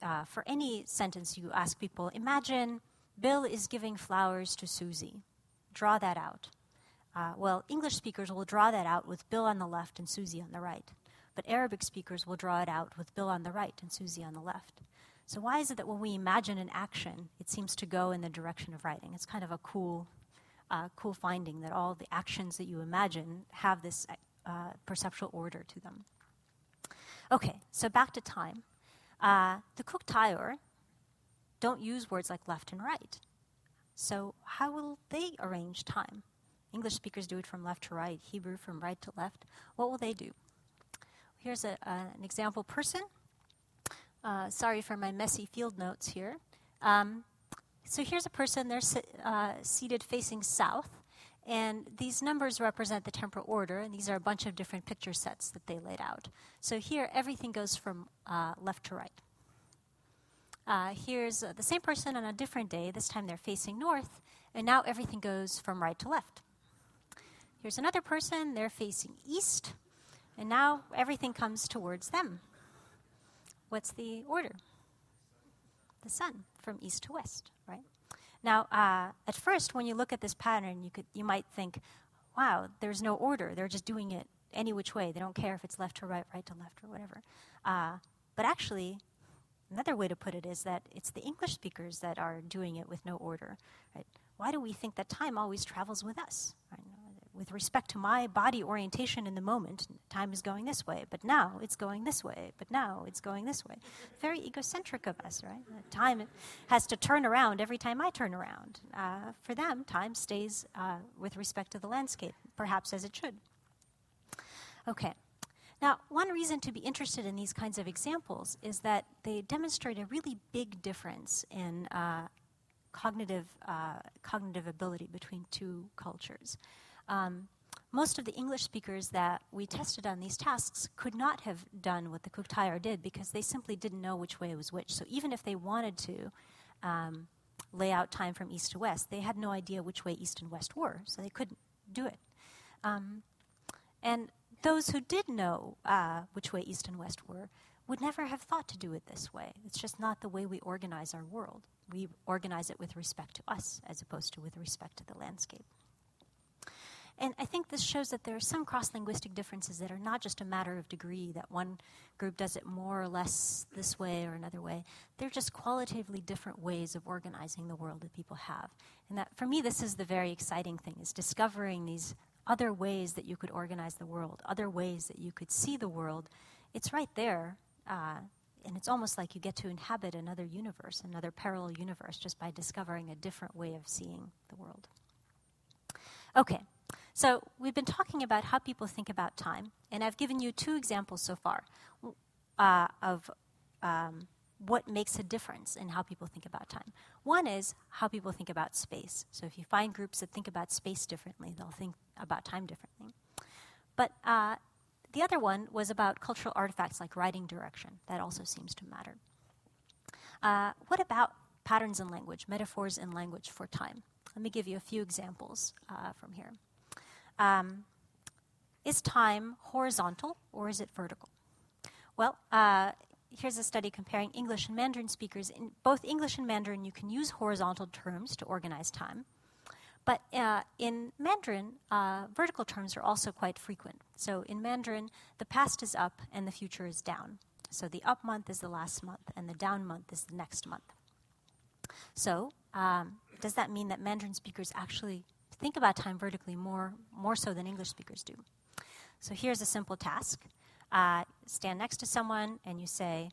uh, for any sentence, you ask people, imagine Bill is giving flowers to Susie. Draw that out. Uh, well, English speakers will draw that out with Bill on the left and Susie on the right. But Arabic speakers will draw it out with Bill on the right and Susie on the left. So, why is it that when we imagine an action, it seems to go in the direction of writing? It's kind of a cool, uh, cool finding that all the actions that you imagine have this uh, perceptual order to them. Okay, so back to time. Uh, the Kuuk Thaayorre don't use words like left and right. So, how will they arrange time? English speakers do it from left to right, Hebrew from right to left. What will they do? Here's a, an example person Uh, sorry for my messy field notes here. Um, so here's a person, they're uh, seated facing south, and these numbers represent the temporal order, and these are a bunch of different picture sets that they laid out. So here, everything goes from uh, left to right. Uh, here's uh, the same person on a different day. This time they're facing north, and now everything goes from right to left. Here's another person, they're facing east, and now everything comes towards them. What's the order? The sun from east to west, right? Now, uh, at first, when you look at this pattern, you, could, you might think, wow, there's no order. They're just doing it any which way. They don't care if it's left to right, right to left, or whatever. Uh, but actually, another way to put it is that it's the English speakers that are doing it with no order. Right? Why do we think that time always travels with us? Right? With respect to my body orientation in the moment, time is going this way, but now it's going this way, but now it's going this way. Very egocentric of us, right? Time has to turn around every time I turn around. Uh, for them, time stays uh, with respect to the landscape, perhaps as it should. Okay. Now, one reason to be interested in these kinds of examples is that they demonstrate a really big difference in uh, cognitive, uh, cognitive ability between two cultures. Um, most of the English speakers that we tested on these tasks could not have done what the Kuuk did because they simply didn't know which way was which. So even if they wanted to um, lay out time from east to west, they had no idea which way east and west were, so they couldn't do it. Um, and those who did know uh, which way east and west were would never have thought to do it this way. It's just not the way we organize our world. We organize it with respect to us as opposed to with respect to the landscape. And I think this shows that there are some cross linguistic differences that are not just a matter of degree, that one group does it more or less this way or another way. They're just qualitatively different ways of organizing the world that people have. And that, for me, this is the very exciting thing, is discovering these other ways that you could organize the world, other ways that you could see the world. It's right there. Uh, and it's almost like you get to inhabit another universe, another parallel universe, just by discovering a different way of seeing the world. Okay, so, we've been talking about how people think about time, and I've given you two examples so far uh, of um, what makes a difference in how people think about time. One is how people think about space. So, if you find groups that think about space differently, they'll think about time differently. But uh, the other one was about cultural artifacts like writing direction. That also seems to matter. Uh, what about patterns in language, metaphors in language for time? Let me give you a few examples uh, from here. Um, is time horizontal or is it vertical? Well, uh, here's a study comparing English and Mandarin speakers. In both English and Mandarin, you can use horizontal terms to organize time. But uh, in Mandarin, uh, vertical terms are also quite frequent. So in Mandarin, the past is up and the future is down. So the up month is the last month, and the down month is the next month. So, um, does that mean that Mandarin speakers actually think about time vertically more, more so than English speakers do. So here's a simple task. Uh, stand next to someone and you say,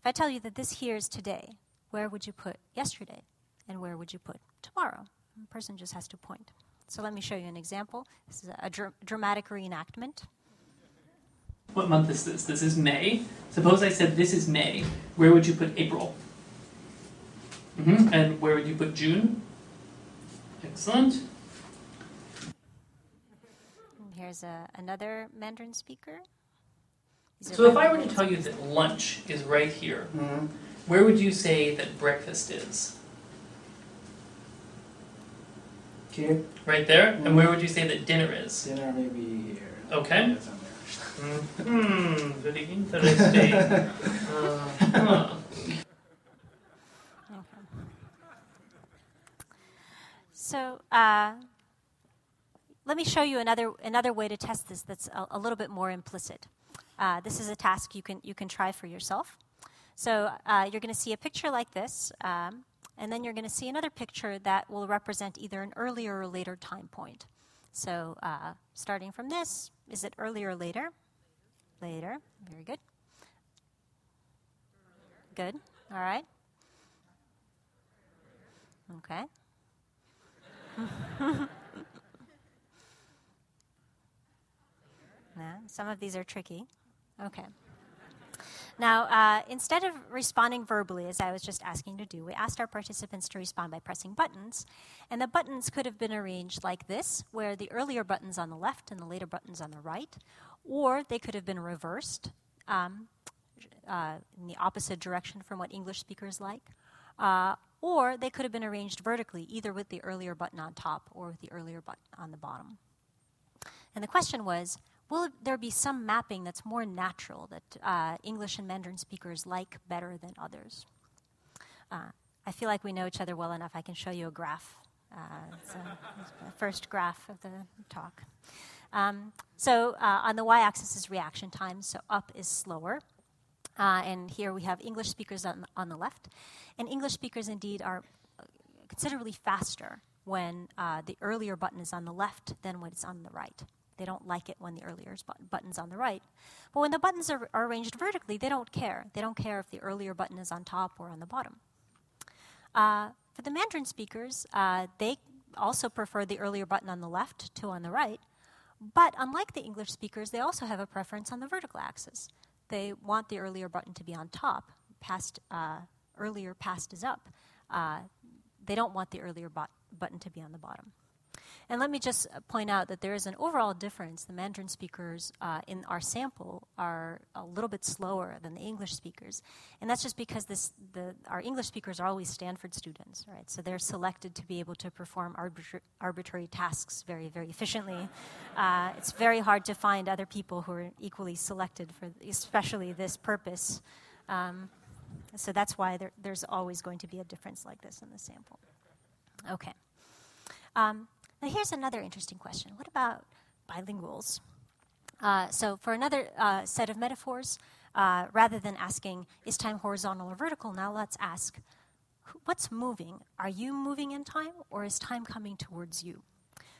if I tell you that this here is today, where would you put yesterday? And where would you put tomorrow? the person just has to point. So let me show you an example. This is a dr- dramatic reenactment. What month is this? This is May. Suppose I said this is May. Where would you put April? Mm-hmm. And where would you put June? Excellent. Here's a, another Mandarin speaker. So if I were to tell you that lunch is right here, mm-hmm. where would you say that breakfast is? Here. Right there? Mm-hmm. And where would you say that dinner is? Dinner maybe here. Okay. Hmm, very interesting. <laughs> uh, huh. So, uh, let me show you another, another way to test this that's a, a little bit more implicit. Uh, this is a task you can, you can try for yourself. So uh, you're going to see a picture like this, um, and then you're going to see another picture that will represent either an earlier or later time point. So uh, starting from this, is it earlier or later? Later. Very good. Good. All right. Okay. <laughs> Some of these are tricky. Okay. Now, uh, instead of responding verbally, as I was just asking to do, we asked our participants to respond by pressing buttons. And the buttons could have been arranged like this, where the earlier buttons on the left and the later buttons on the right, or they could have been reversed um, uh, in the opposite direction from what English speakers like. Uh, or they could have been arranged vertically, either with the earlier button on top or with the earlier button on the bottom. And the question was will there be some mapping that's more natural that uh, English and Mandarin speakers like better than others? Uh, I feel like we know each other well enough. I can show you a graph. Uh, it's, the first graph of the talk. Um, so uh, on the y-axis is reaction time. So up is slower, uh, and here we have English speakers on, on the left, and English speakers indeed are uh, considerably faster when uh, the earlier button is on the left than when it's on the right. They don't like it when the earlier button's on the right. But when the buttons are, are, arranged vertically, they don't care. They don't care if the earlier button is on top or on the bottom. Uh, for the Mandarin speakers, uh, they also prefer the earlier button on the left to on the right. But unlike the English speakers, they also have a preference on the vertical axis. They want the earlier button to be on top. Past, uh, earlier past is up. Uh, they don't want the earlier button to be on the bottom. And let me just point out that there is an overall difference. The Mandarin speakers uh, in our sample are a little bit slower than the English speakers. And that's just because this, the, our English speakers are always Stanford students, right? So they're selected to be able to perform arbitra- arbitrary tasks very, very efficiently. Uh, it's very hard to find other people who are equally selected for especially this purpose. Um, so that's why there, there's always going to be a difference like this in the sample. Okay. Um, now, here's another interesting question what about bilinguals? Uh, so, for another uh, set of metaphors, uh, rather than asking, is time horizontal or vertical, now let's ask, what's moving? Are you moving in time, or is time coming towards you?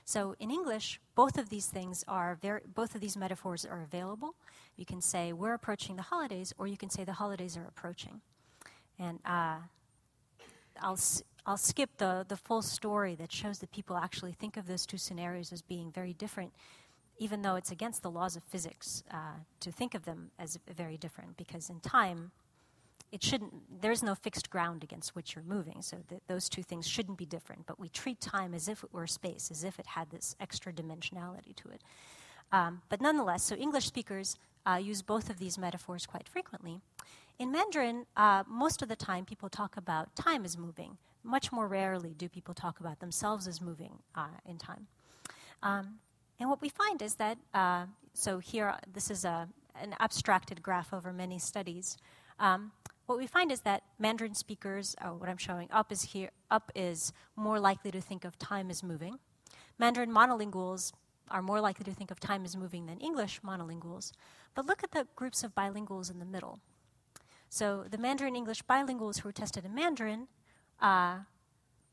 So, in English, both of these things are very, both of these metaphors are available. You can say, we're approaching the holidays, or you can say, the holidays are approaching. And uh, I'll, I'll skip the, the full story that shows that people actually think of those two scenarios as being very different, even though it's against the laws of physics uh, to think of them as very different, because in time, it shouldn't, there's no fixed ground against which you're moving, so th- those two things shouldn't be different. But we treat time as if it were space, as if it had this extra dimensionality to it. Um, but nonetheless, so English speakers uh, use both of these metaphors quite frequently. In Mandarin, uh, most of the time people talk about time as moving. Much more rarely do people talk about themselves as moving uh, in time. Um, and what we find is that, uh, so here, this is a, an abstracted graph over many studies. Um, what we find is that Mandarin speakers, oh, what I'm showing up is here, up is more likely to think of time as moving. Mandarin monolinguals are more likely to think of time as moving than English monolinguals. But look at the groups of bilinguals in the middle. So the Mandarin English bilinguals who are tested in Mandarin uh,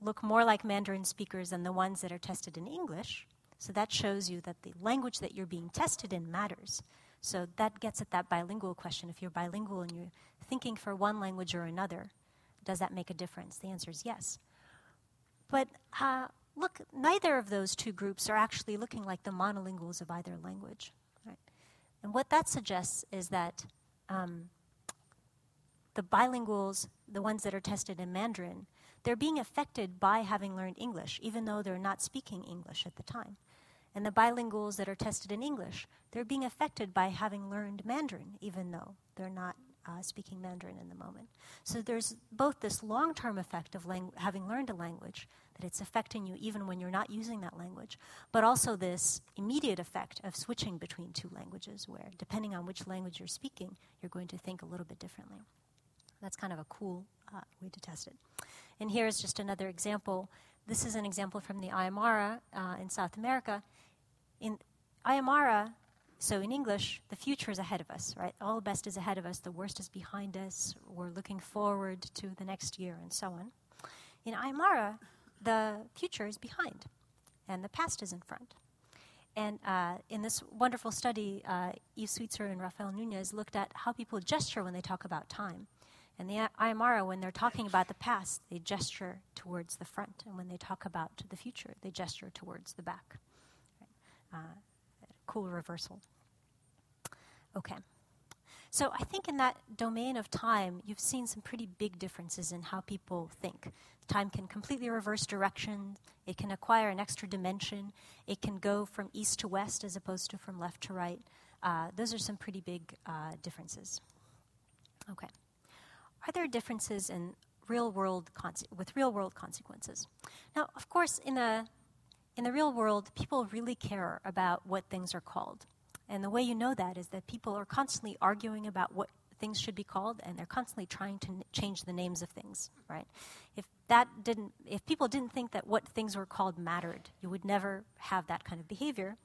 look more like Mandarin speakers than the ones that are tested in English. So that shows you that the language that you're being tested in matters. So that gets at that bilingual question. If you're bilingual and you're thinking for one language or another, does that make a difference? The answer is yes. But uh, look, neither of those two groups are actually looking like the monolinguals of either language. Right? And what that suggests is that um, the bilinguals, the ones that are tested in Mandarin, they're being affected by having learned English, even though they're not speaking English at the time. And the bilinguals that are tested in English, they're being affected by having learned Mandarin, even though they're not uh, speaking Mandarin in the moment. So there's both this long term effect of lang- having learned a language, that it's affecting you even when you're not using that language, but also this immediate effect of switching between two languages, where depending on which language you're speaking, you're going to think a little bit differently. That's kind of a cool uh, way to test it. And here's just another example. This is an example from the Aymara uh, in South America. In Aymara, so in English, the future is ahead of us, right? All the best is ahead of us, the worst is behind us, we're looking forward to the next year, and so on. In Aymara, the future is behind, and the past is in front. And uh, in this wonderful study, uh, Eve Sweetser and Rafael Nunez looked at how people gesture when they talk about time. And the Aymara, when they're talking about the past, they gesture towards the front. And when they talk about the future, they gesture towards the back. Uh, cool reversal. Okay. so I think in that domain of time, you've seen some pretty big differences in how people think. Time can completely reverse direction, it can acquire an extra dimension, it can go from east to west as opposed to from left to right. Uh, those are some pretty big uh, differences. Okay. Are there differences in real world with real world consequences? Now, of course, in the in the real world, people really care about what things are called. And the way you know that is that people are constantly arguing about what things should be called and they're constantly trying to n- change the names of things, right? If that didn't if people didn't think that what things were called mattered, you would never have that kind of behavior.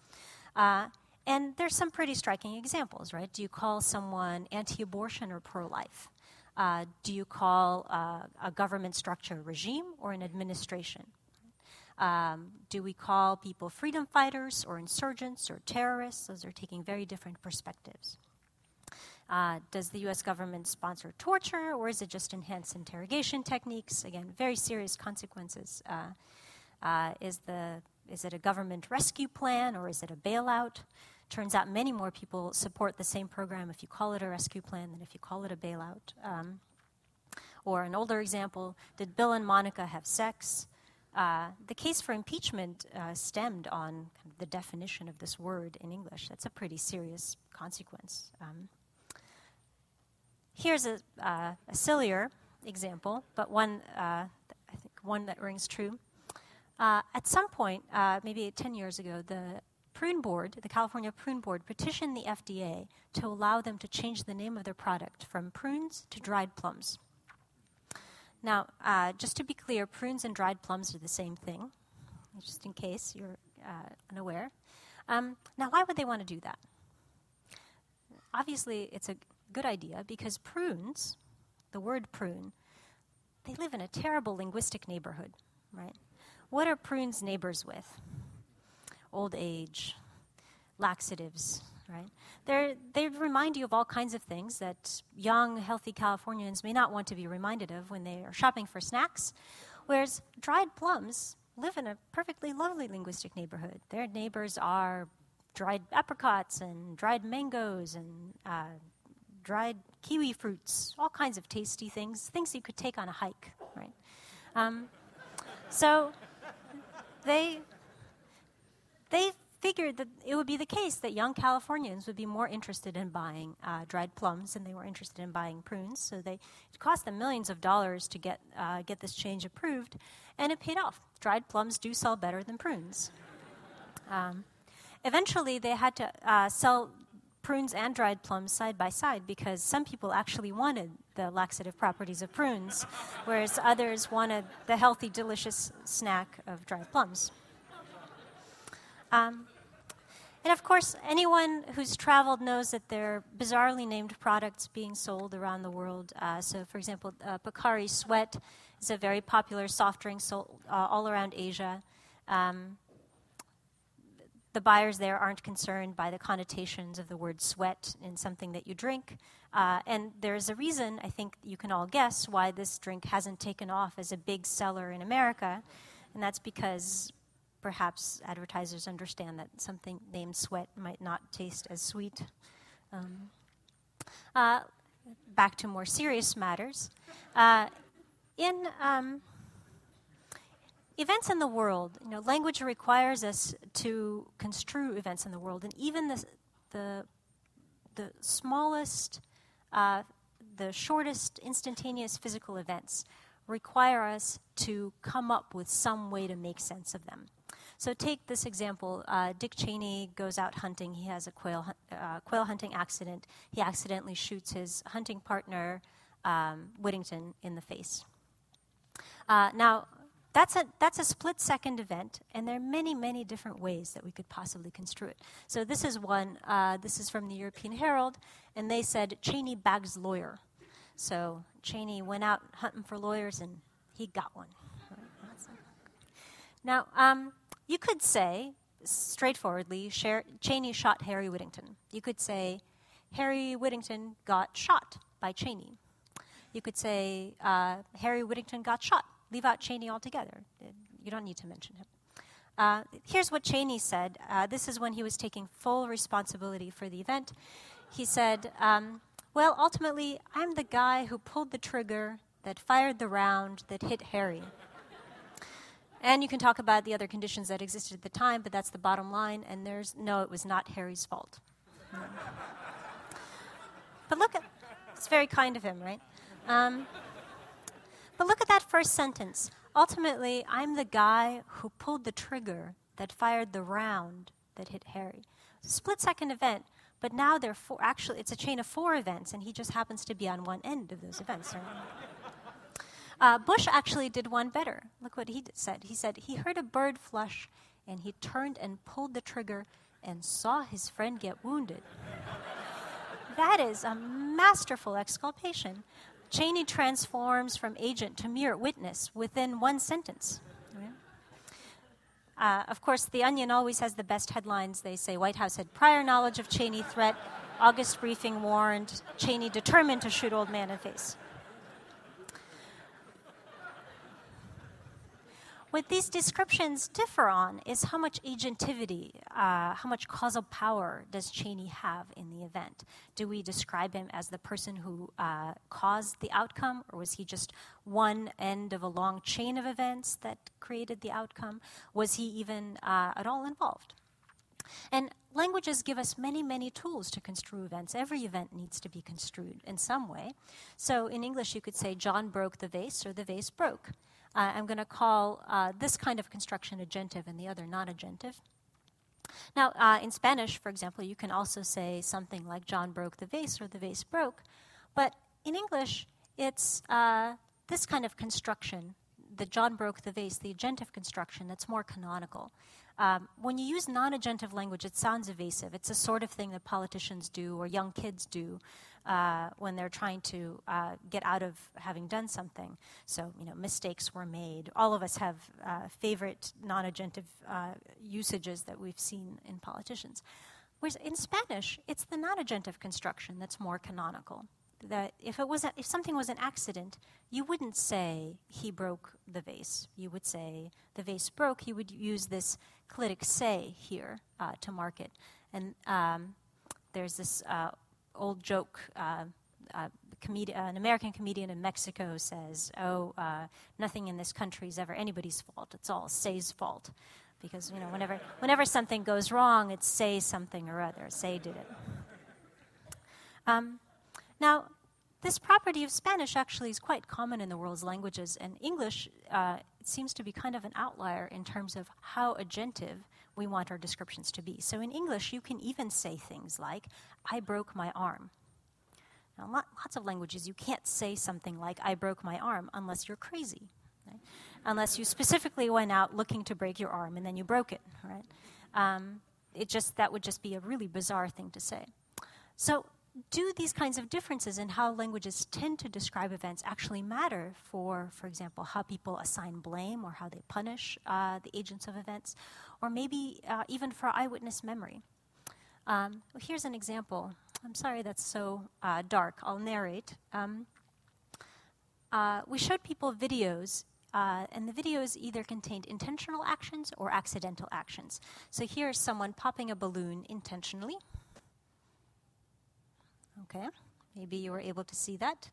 Uh, and there's some pretty striking examples, right? Do you call someone anti abortion or pro life? Uh, do you call uh, a government structure a regime or an administration? Um, do we call people freedom fighters or insurgents or terrorists? Those are taking very different perspectives. Uh, does the US government sponsor torture or is it just enhanced interrogation techniques? Again, very serious consequences. Uh, uh, is, the, is it a government rescue plan or is it a bailout? Turns out many more people support the same program if you call it a rescue plan than if you call it a bailout. Um, or an older example did Bill and Monica have sex? Uh, the case for impeachment uh, stemmed on the definition of this word in English. That's a pretty serious consequence. Um, here's a, uh, a, sillier example, but one uh, I think one that rings true. Uh, at some point, uh, maybe 10 years ago, the Prune Board, the California Prune Board, petitioned the FDA to allow them to change the name of their product from prunes to dried plums. Now, uh, just to be clear, prunes and dried plums are the same thing, just in case you're uh, unaware. Um, now, why would they want to do that? Obviously, it's a good idea because prunes, the word prune, they live in a terrible linguistic neighborhood, right? What are prunes neighbors with? Old age, laxatives, right? They're, they remind you of all kinds of things that young, healthy Californians may not want to be reminded of when they are shopping for snacks, whereas dried plums live in a perfectly lovely linguistic neighborhood. Their neighbors are dried apricots and dried mangoes and uh, dried kiwi fruits, all kinds of tasty things, things you could take on a hike, right? Um, so they they figured that it would be the case that young Californians would be more interested in buying uh, dried plums than they were interested in buying prunes. So they, it cost them millions of dollars to get, uh, get this change approved, and it paid off. Dried plums do sell better than prunes. Um, eventually, they had to uh, sell prunes and dried plums side by side because some people actually wanted the laxative properties of prunes, whereas others wanted the healthy, delicious snack of dried plums. Um, and of course, anyone who's traveled knows that there are bizarrely named products being sold around the world. Uh, so, for example, uh, Sweat is a very popular soft drink sold uh, all around Asia. Um, the buyers there aren't concerned by the connotations of the word sweat in something that you drink. Uh, and there's a reason, I think you can all guess, why this drink hasn't taken off as a big seller in America. And that's because perhaps advertisers understand that something named sweat might not taste as sweet. Um, uh, back to more serious matters. Uh, in um, events in the world, you know, language requires us to construe events in the world, and even the the, the smallest, uh, the shortest instantaneous physical events require us to come up with some way to make sense of them. So take this example. Uh, Dick Cheney goes out hunting. He has a quail, uh, quail hunting accident. He accidentally shoots his hunting partner, um, Whittington, in the face. Uh, now, that's a, that's a split second event, and there are many, many different ways that we could possibly construe it. So, this is one, uh, this is from the European Herald, and they said Cheney bags lawyer. So, Cheney went out hunting for lawyers, and he got one. Now, um, you could say, straightforwardly, Cheney shot Harry Whittington. You could say, Harry Whittington got shot by Cheney. You could say, uh, Harry Whittington got shot. Leave out Cheney altogether. You don't need to mention him. Uh, here's what Cheney said. Uh, this is when he was taking full responsibility for the event. He said, um, Well, ultimately, I'm the guy who pulled the trigger that fired the round that hit Harry. And you can talk about the other conditions that existed at the time, but that's the bottom line, and there's no, it was not Harry's fault. <laughs> but look at, it's very kind of him, right? Um, but look at that first sentence. Ultimately, I'm the guy who pulled the trigger that fired the round that hit Harry. Split second event, but now they're four, actually, it's a chain of four events, and he just happens to be on one end of those events. Uh, Bush actually did one better. Look what he said. He said he heard a bird flush, and he turned and pulled the trigger and saw his friend get wounded. that is a masterful exculpation. Cheney transforms from agent to mere witness within one sentence. Uh, of course, The Onion always has the best headlines. They say White House had prior knowledge of Cheney threat. August briefing warned Cheney determined to shoot old man in face. What these descriptions differ on is how much agentivity, uh, how much causal power does Cheney have in the event? Do we describe him as the person who uh, caused the outcome, or was he just one end of a long chain of events that created the outcome? Was he even uh, at all involved? And languages give us many, many tools to construe events. Every event needs to be construed in some way. So in English, you could say, John broke the vase, or the vase broke. Uh, I'm going to call uh, this kind of construction agentive and the other non agentive. Now, uh, in Spanish, for example, you can also say something like John broke the vase or the vase broke. But in English, it's uh, this kind of construction, the John broke the vase, the agentive construction, that's more canonical. Um, when you use non agentive language, it sounds evasive. It's a sort of thing that politicians do or young kids do uh, when they're trying to uh, get out of having done something. So, you know, mistakes were made. All of us have uh, favorite non agentive uh, usages that we've seen in politicians. Whereas in Spanish, it's the non agentive construction that's more canonical. That if, it was a, if something was an accident, you wouldn't say he broke the vase. You would say the vase broke. You would use this clitic se here uh, to mark it. And um, there's this uh, old joke. Uh, uh, an American comedian in Mexico says, "Oh, uh, nothing in this country is ever anybody's fault. It's all Se's fault." Because you know, whenever whenever something goes wrong, it's say something or other. Say did it. Um, now, this property of Spanish actually is quite common in the world's languages, and English uh, seems to be kind of an outlier in terms of how agentive we want our descriptions to be. So in English, you can even say things like, I broke my arm. Now, lots of languages, you can't say something like, I broke my arm, unless you're crazy. Right? Unless you specifically went out looking to break your arm and then you broke it, right? Um, it just, that would just be a really bizarre thing to say. So do these kinds of differences in how languages tend to describe events actually matter for, for example, how people assign blame or how they punish uh, the agents of events, or maybe uh, even for eyewitness memory? Um, well, here's an example. I'm sorry that's so uh, dark. I'll narrate. Um, uh, we showed people videos uh, and the videos either contained intentional actions or accidental actions. So here's someone popping a balloon intentionally. Okay, maybe you were able to see that.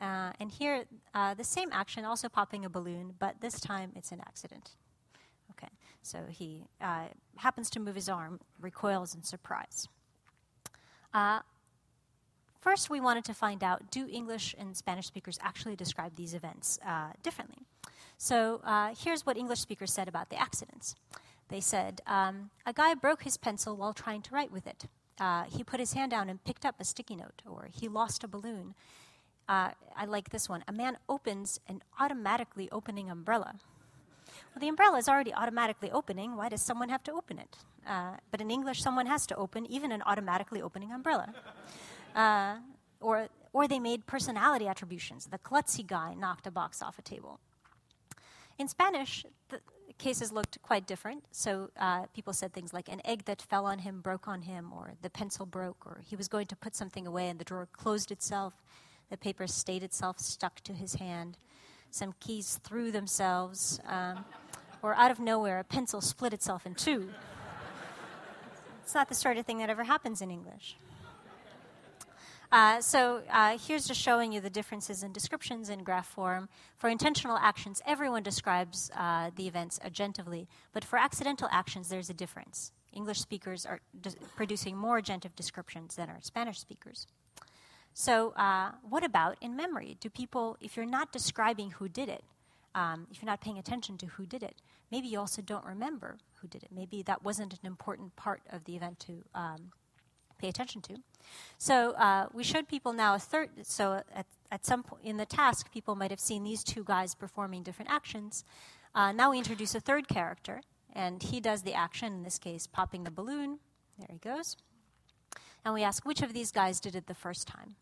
Uh, and here, uh, the same action, also popping a balloon, but this time it's an accident. So he uh, happens to move his arm, recoils in surprise. Uh, first, we wanted to find out do English and Spanish speakers actually describe these events uh, differently? So uh, here's what English speakers said about the accidents. They said, um, A guy broke his pencil while trying to write with it uh, he put his hand down and picked up a sticky note, or he lost a balloon. Uh, I like this one. A man opens an automatically opening umbrella. Well, the umbrella is already automatically opening. Why does someone have to open it? Uh, but in English, someone has to open even an automatically opening umbrella. Uh, or, or they made personality attributions. The klutzy guy knocked a box off a table. In Spanish, the, cases looked quite different. So uh, people said things like an egg that fell on him broke on him, or the pencil broke, or he was going to put something away and the drawer closed itself, the paper stayed itself stuck to his hand, some keys threw themselves, um, or out of nowhere a pencil split itself in two. It's not the sort of thing that ever happens in English. Uh, so uh, here's just showing you the differences in descriptions in graph form. For intentional actions, everyone describes uh, the events agentively, but for accidental actions, there's a difference. English speakers are d- producing more agentive descriptions than are Spanish speakers. So, uh, what about in memory? Do people, if you're not describing who did it, um, if you're not paying attention to who did it, maybe you also don't remember who did it. Maybe that wasn't an important part of the event to um, pay attention to. So uh, we showed people now a third. So at, at some point in the task, people might have seen these two guys performing different actions. Uh, now we introduce a third character, and he does the action. In this case, popping the balloon. There he goes. And we ask which of these guys did it the first time.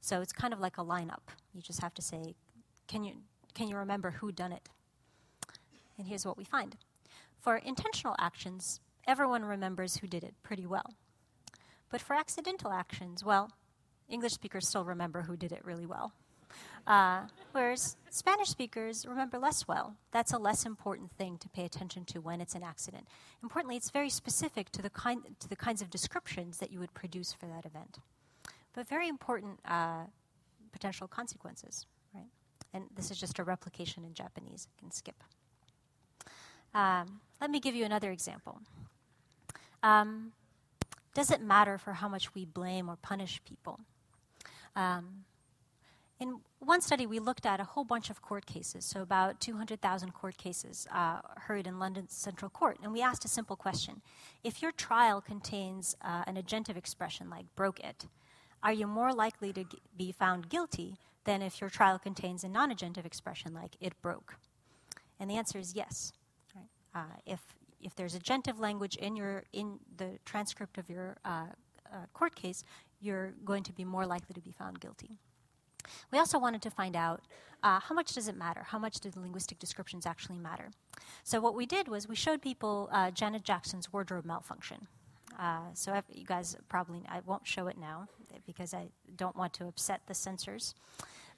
So it's kind of like a lineup. You just have to say, can you can you remember who done it? And here's what we find. For intentional actions, everyone remembers who did it pretty well. But for accidental actions, well, English speakers still remember who did it really well. Uh, whereas Spanish speakers remember less well. That's a less important thing to pay attention to when it's an accident. Importantly, it's very specific to the, kind, to the kinds of descriptions that you would produce for that event. But very important uh, potential consequences, right? And this is just a replication in Japanese. You can skip. Um, let me give you another example. Um, does it matter for how much we blame or punish people? Um, in one study, we looked at a whole bunch of court cases, so about 200,000 court cases uh, heard in London's Central Court, and we asked a simple question. If your trial contains uh, an agentive expression like broke it, are you more likely to g- be found guilty than if your trial contains a non agentive expression like it broke? And the answer is yes. Uh, if if there's agentive language in your in the transcript of your uh, uh, court case, you're going to be more likely to be found guilty. We also wanted to find out uh, how much does it matter? How much do the linguistic descriptions actually matter? So what we did was we showed people uh, Janet Jackson's wardrobe malfunction. Uh, so if you guys probably I won't show it now because I don't want to upset the censors.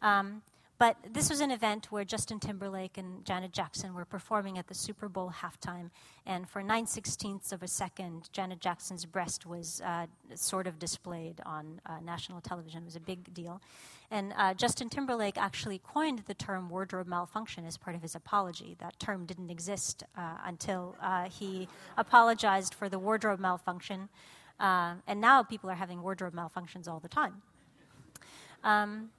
Um, but this was an event where Justin Timberlake and Janet Jackson were performing at the Super Bowl halftime. And for 9 sixteenths of a second, Janet Jackson's breast was uh, sort of displayed on uh, national television. It was a big deal. And uh, Justin Timberlake actually coined the term wardrobe malfunction as part of his apology. That term didn't exist uh, until uh, he apologized for the wardrobe malfunction. Uh, and now people are having wardrobe malfunctions all the time. Um,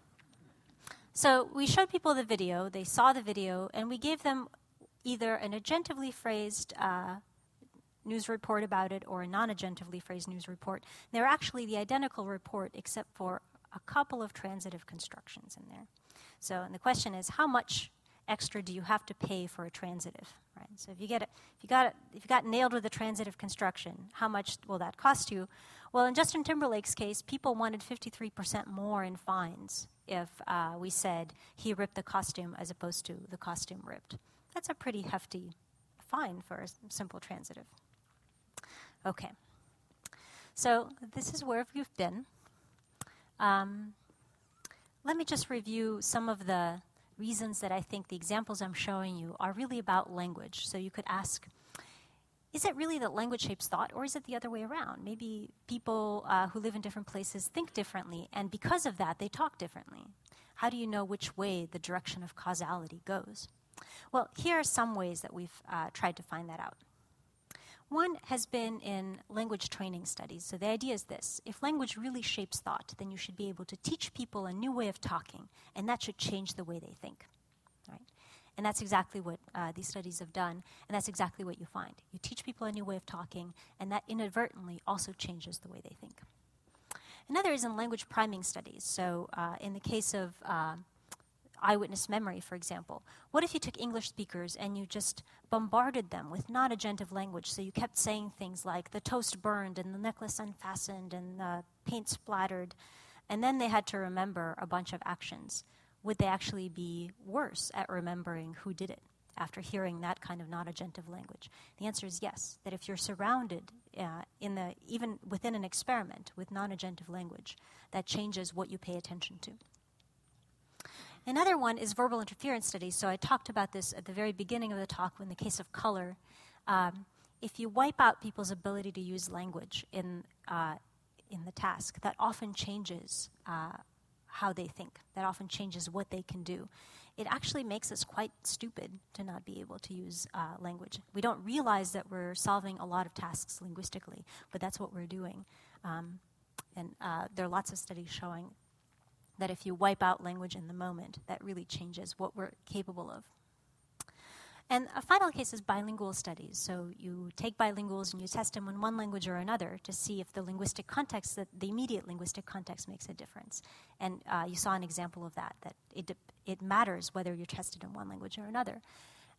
so we showed people the video, they saw the video, and we gave them either an agentively phrased uh, news report about it or a non agentively phrased news report. They're actually the identical report except for a couple of transitive constructions in there. So and the question is how much extra do you have to pay for a transitive? Right? So if you get it, if you got it, if you got nailed with a transitive construction, how much will that cost you? Well, in Justin Timberlake's case, people wanted 53% more in fines if uh, we said he ripped the costume as opposed to the costume ripped. That's a pretty hefty fine for a simple transitive. Okay. So this is where you've been. Um, let me just review some of the reasons that I think the examples I'm showing you are really about language. So you could ask, is it really that language shapes thought, or is it the other way around? Maybe people uh, who live in different places think differently, and because of that, they talk differently. How do you know which way the direction of causality goes? Well, here are some ways that we've uh, tried to find that out. One has been in language training studies. So the idea is this if language really shapes thought, then you should be able to teach people a new way of talking, and that should change the way they think. And that's exactly what uh, these studies have done, and that's exactly what you find. You teach people a new way of talking, and that inadvertently also changes the way they think. Another is in language priming studies. So, uh, in the case of uh, eyewitness memory, for example, what if you took English speakers and you just bombarded them with non agentive language? So, you kept saying things like the toast burned, and the necklace unfastened, and the paint splattered, and then they had to remember a bunch of actions would they actually be worse at remembering who did it after hearing that kind of non-agentive language? The answer is yes. That if you're surrounded uh, in the even within an experiment with non-agentive language, that changes what you pay attention to. Another one is verbal interference studies. So I talked about this at the very beginning of the talk in the case of color. Um, if you wipe out people's ability to use language in uh, in the task, that often changes uh, how they think, that often changes what they can do. It actually makes us quite stupid to not be able to use uh, language. We don't realize that we're solving a lot of tasks linguistically, but that's what we're doing. Um, and uh, there are lots of studies showing that if you wipe out language in the moment, that really changes what we're capable of. And a final case is bilingual studies. So you take bilinguals and you test them in one language or another to see if the linguistic context, the immediate linguistic context, makes a difference. And uh, you saw an example of that. That it it matters whether you're tested in one language or another.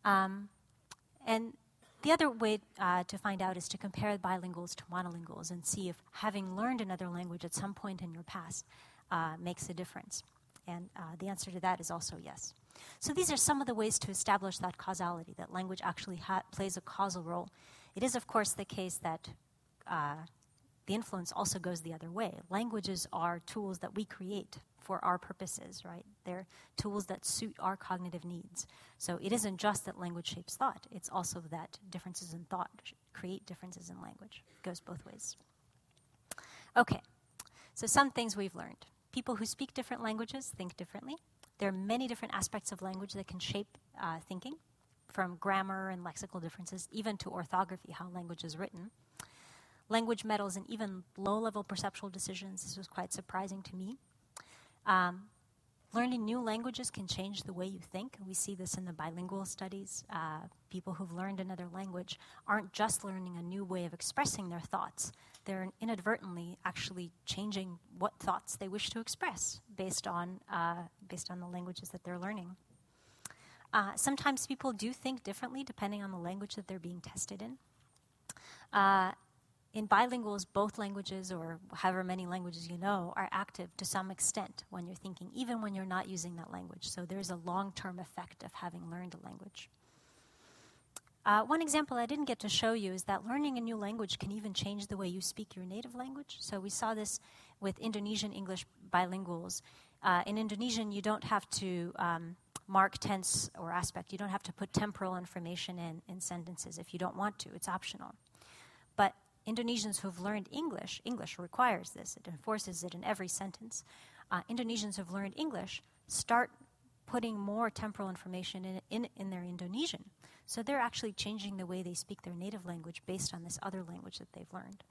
Um, and the other way uh, to find out is to compare bilinguals to monolinguals and see if having learned another language at some point in your past uh, makes a difference. And uh, the answer to that is also yes. So these are some of the ways to establish that causality, that language actually ha- plays a causal role. It is, of course, the case that uh, the influence also goes the other way. Languages are tools that we create for our purposes, right? They're tools that suit our cognitive needs. So it isn't just that language shapes thought, it's also that differences in thought create differences in language. It goes both ways. Okay, so some things we've learned. People who speak different languages think differently. There are many different aspects of language that can shape uh, thinking, from grammar and lexical differences, even to orthography, how language is written. Language meddles in even low level perceptual decisions. This was quite surprising to me. Um, learning new languages can change the way you think. We see this in the bilingual studies. Uh, people who've learned another language aren't just learning a new way of expressing their thoughts, they're inadvertently actually changing what thoughts they wish to express based on, uh, based on the languages that they're learning. Uh, sometimes people do think differently depending on the language that they're being tested in. Uh, in bilinguals, both languages, or however many languages you know, are active to some extent when you're thinking, even when you're not using that language. So there's a long term effect of having learned a language. Uh, one example I didn't get to show you is that learning a new language can even change the way you speak your native language. So we saw this with Indonesian English bilinguals. Uh, in Indonesian, you don't have to um, mark tense or aspect. You don't have to put temporal information in, in sentences if you don't want to. It's optional. But Indonesians who've learned English, English requires this, it enforces it in every sentence. Uh, Indonesians who've learned English start putting more temporal information in, in, in their Indonesian. So they're actually changing the way they speak their native language based on this other language that they've learned.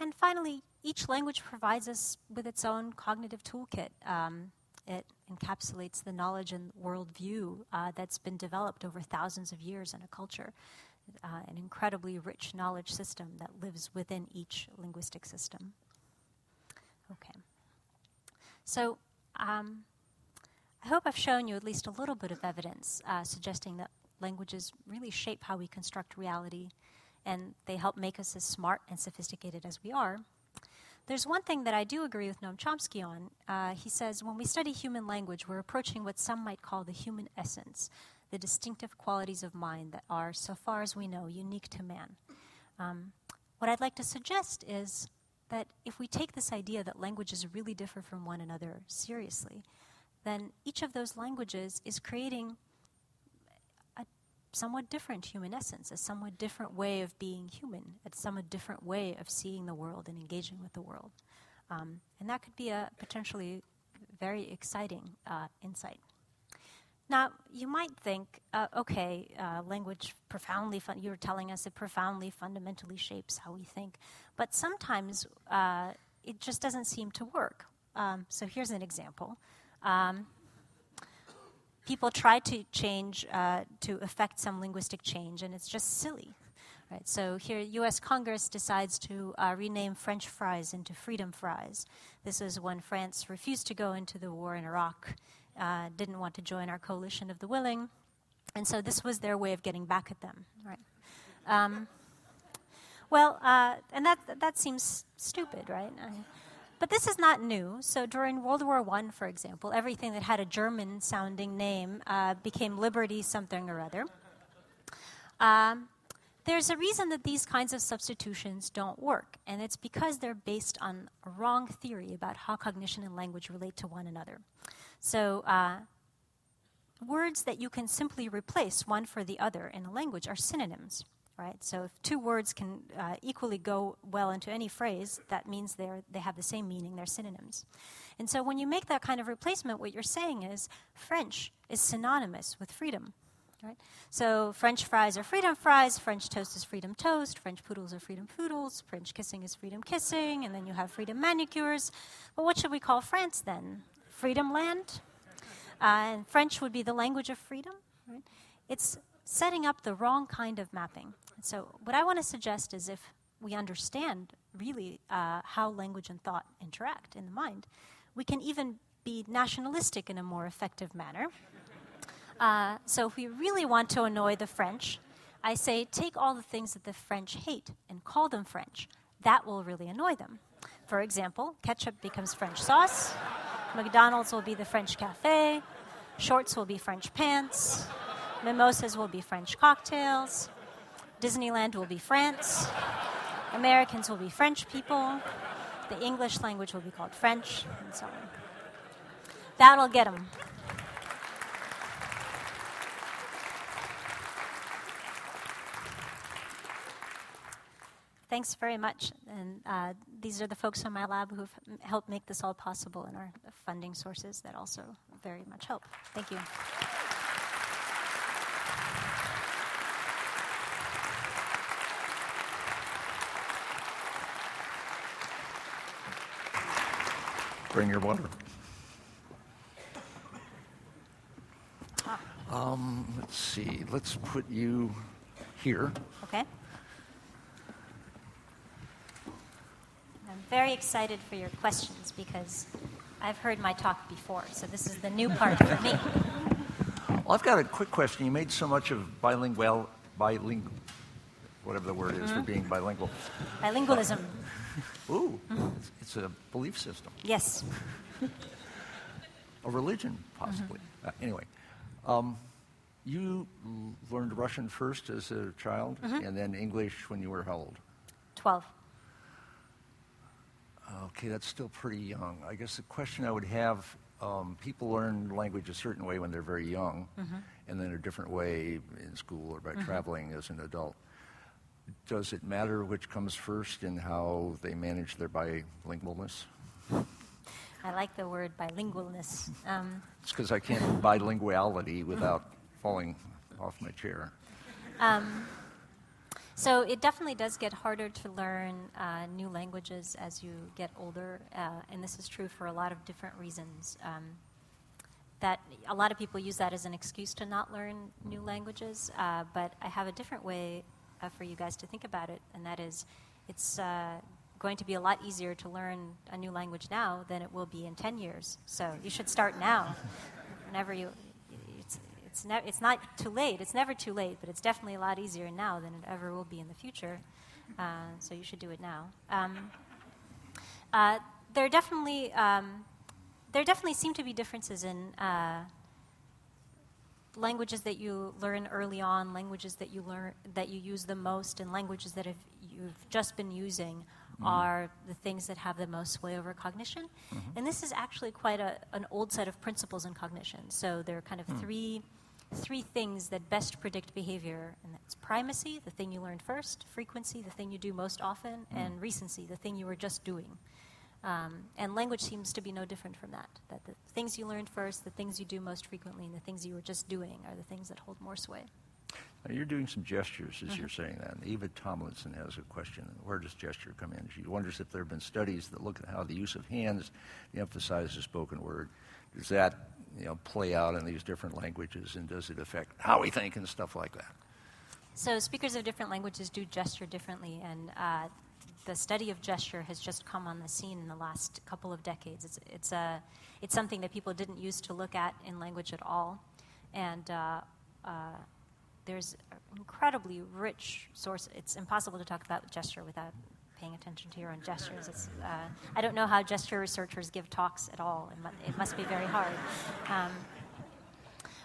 And finally, each language provides us with its own cognitive toolkit. Um, it encapsulates the knowledge and worldview uh, that's been developed over thousands of years in a culture, uh, an incredibly rich knowledge system that lives within each linguistic system. Okay. So, um, I hope I've shown you at least a little bit of evidence uh, suggesting that languages really shape how we construct reality and they help make us as smart and sophisticated as we are. There's one thing that I do agree with Noam Chomsky on. Uh, he says when we study human language, we're approaching what some might call the human essence, the distinctive qualities of mind that are, so far as we know, unique to man. Um, what I'd like to suggest is that if we take this idea that languages really differ from one another seriously, then each of those languages is creating a somewhat different human essence, a somewhat different way of being human, a somewhat different way of seeing the world and engaging with the world. Um, and that could be a potentially very exciting uh, insight. Now, you might think, uh, okay, uh, language profoundly, fun- you were telling us it profoundly, fundamentally shapes how we think. But sometimes uh, it just doesn't seem to work. Um, so here's an example. Um, people try to change uh, to affect some linguistic change, and it's just silly. Right, so here, U.S. Congress decides to uh, rename French fries into freedom fries. This is when France refused to go into the war in Iraq, uh, didn't want to join our coalition of the willing, and so this was their way of getting back at them. Right. Um, well, uh, and that that seems stupid, right? But this is not new. So during World War I, for example, everything that had a German sounding name uh, became Liberty something or other. Um, there's a reason that these kinds of substitutions don't work, and it's because they're based on a wrong theory about how cognition and language relate to one another. So, uh, words that you can simply replace one for the other in a language are synonyms right? So if two words can uh, equally go well into any phrase, that means they're, they have the same meaning, they're synonyms. And so when you make that kind of replacement, what you're saying is French is synonymous with freedom. Right? So French fries are freedom fries, French toast is freedom toast, French poodles are freedom poodles, French kissing is freedom kissing, and then you have freedom manicures. But what should we call France then? Freedom land? Uh, and French would be the language of freedom. Right? It's setting up the wrong kind of mapping. So, what I want to suggest is if we understand really uh, how language and thought interact in the mind, we can even be nationalistic in a more effective manner. Uh, so, if we really want to annoy the French, I say take all the things that the French hate and call them French. That will really annoy them. For example, ketchup becomes French sauce, McDonald's will be the French cafe, shorts will be French pants, mimosas will be French cocktails, Disneyland will be France. Americans will be French people. The English language will be called French, and so on. That'll get them. Thanks very much. And uh, these are the folks in my lab who've helped make this all possible and our funding sources that also very much help. Thank you. Bring your water. Um, let's see. Let's put you here. Okay. I'm very excited for your questions because I've heard my talk before, so this is the new part for me. Well, I've got a quick question. You made so much of bilingual, bilingual, whatever the word is for being bilingual. Bilingualism. Ooh, it's, it's a belief system, Yes. <laughs> a religion, possibly. Uh, anyway, um, you learned Russian first as a child, and then English when you were how old? 12. Okay, that's still pretty young. I guess the question I would have um, people learn language a certain way when they're very young, and then a different way in school or by traveling as an adult. Does it matter which comes first in how they manage their bilingualness? <laughs> I like the word bilingualness. Um, It's because I can't do bilinguality without falling off my chair. um, so it definitely does get harder to learn uh, new languages as you get older, uh, and this is true for a lot of different reasons. Um, that a lot of people use that as an excuse to not learn new languages, uh, but I have a different way uh, for you guys to think about it, and that is, it's uh, going to be a lot easier to learn a new language now than it will be in 10 years. So you should start now. <laughs> Whenever you, it's, it's, ne- it's not too late. It's never too late, but it's definitely a lot easier now than it ever will be in the future. Uh, so you should do it now. Um, uh, there definitely um, there definitely seem to be differences in uh, languages that you learn early on, languages that you learn that you use the most, and languages that if you've just been using mm-hmm. are the things that have the most sway over cognition. Mm-hmm. And this is actually quite a, an old set of principles in cognition. So there are kind of hmm. three three things that best predict behavior, and that's primacy, the thing you learned first, frequency, the thing you do most often, hmm. and recency, the thing you were just doing. Um, and language seems to be no different from that. That the things you learned first, the things you do most frequently, and the things you were just doing are the things that hold more sway. Now, you're doing some gestures as you're saying that. And Eva Tomlinson has a question. Where does gesture come in? She wonders if there have been studies that look at how the use of hands emphasizes the spoken word. Does that you know, play out in these different languages, and does it affect how we think and stuff like that? So, speakers of different languages do gesture differently, and uh, the study of gesture has just come on the scene in the last couple of decades. It's, it's, a, it's something that people didn't used to look at in language at all. And uh, uh, there's an incredibly rich source. It's impossible to talk about gesture without paying attention to your own gestures. Uh, I don't know how gesture researchers give talks at all. It, mu- it must be very hard. Um,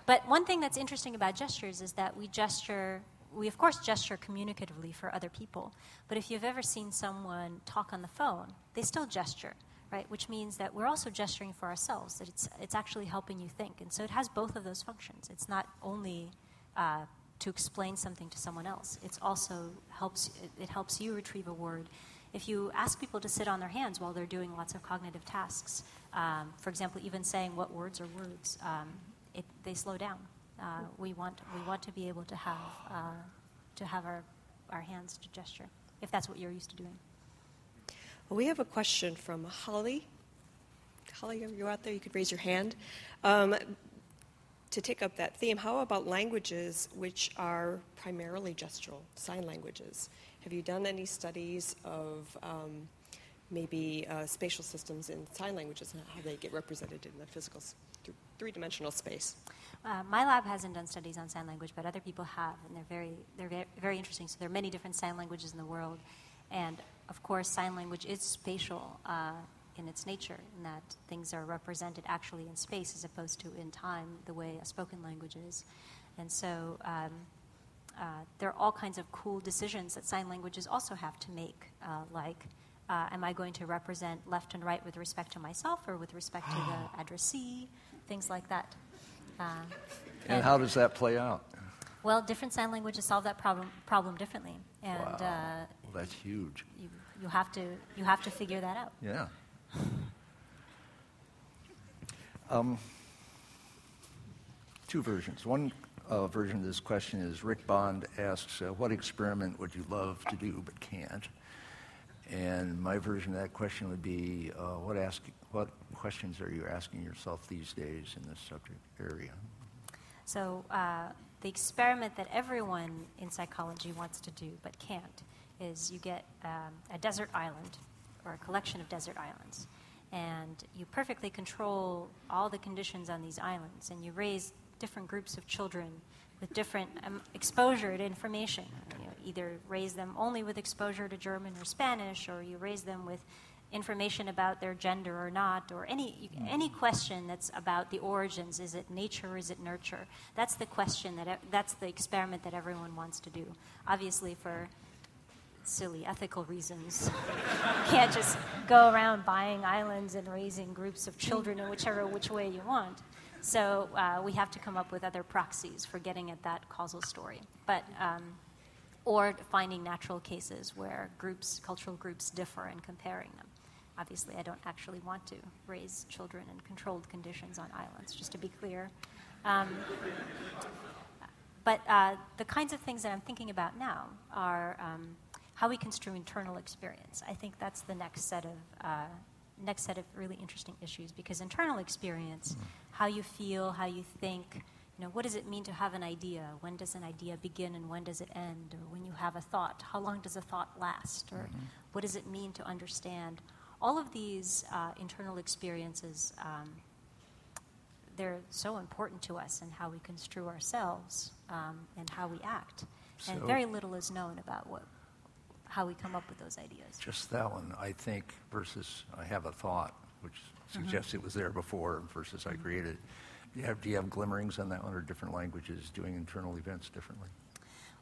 but one thing that's interesting about gestures is that we gesture, we of course gesture communicatively for other people. But if you've ever seen someone talk on the phone, they still gesture, right? Which means that we're also gesturing for ourselves, that it's, it's actually helping you think. And so it has both of those functions. It's not only uh, to explain something to someone else. It also helps, it helps you retrieve a word. If you ask people to sit on their hands while they're doing lots of cognitive tasks, um, for example, even saying what words are words, um, it, they slow down. Uh, we, want, we want to be able to have, uh, to have our, our hands to gesture, if that's what you're used to doing. Well, we have a question from Holly. Holly, are you out there? You could raise your hand. Um, to take up that theme, how about languages which are primarily gestural, sign languages? Have you done any studies of um, maybe uh, spatial systems in sign languages and how they get represented in the physical th- three dimensional space? Uh, my lab hasn't done studies on sign language, but other people have, and they're very, they're very, very interesting. So there are many different sign languages in the world, and of course, sign language is spatial uh, in its nature, in that things are represented actually in space as opposed to in time, the way a spoken language is. And so um, uh, there are all kinds of cool decisions that sign languages also have to make, uh, like uh, am I going to represent left and right with respect to myself or with respect to the <gasps> addressee, things like that. Uh, and, and, how does that play out? Well, different sign languages solve that problem problem differently, and wow. Uh, well, that's huge. You, you have to you have to figure that out. Yeah. <sighs> Um, two versions. One uh, version of this question is Rick Bond asks, uh, What experiment would you love to do but can't? And my version of that question would be, uh, what, ask, what questions are you asking yourself these days in this subject area? So, uh, the experiment that everyone in psychology wants to do but can't is you get um, a desert island or a collection of desert islands, and you perfectly control all the conditions on these islands, and you raise different groups of children with different um, exposure to information. Either raise them only with exposure to German or Spanish, or you raise them with information about their gender or not, or any any question that's about the origins. Is it nature or is it nurture? That's the question that that's the experiment that everyone wants to do. Obviously, for silly ethical reasons, you <laughs> can't just go around buying islands and raising groups of children in whichever which way you want. So uh, we have to come up with other proxies for getting at that causal story. But um, or finding natural cases where groups, cultural groups, differ and comparing them. Obviously, I don't actually want to raise children in controlled conditions on islands, just to be clear. Um, but uh, the kinds of things that I'm thinking about now are um, how we construe internal experience. I think that's the next set of uh, next set of really interesting issues because internal experience, how you feel, how you think, you know, what does it mean to have an idea? When does an idea begin and when does it end? Or when you have a thought, how long does a thought last? Or mm-hmm. what does it mean to understand? All of these uh, internal experiences, um, they're so important to us and how we construe ourselves um, and how we act. So and very little is known about what, how we come up with those ideas. Just that one, I think, versus I have a thought, which mm-hmm. suggests mm-hmm. it was there before, versus mm-hmm. I created it. Do you, have, do you have glimmerings on that one, or different languages doing internal events differently?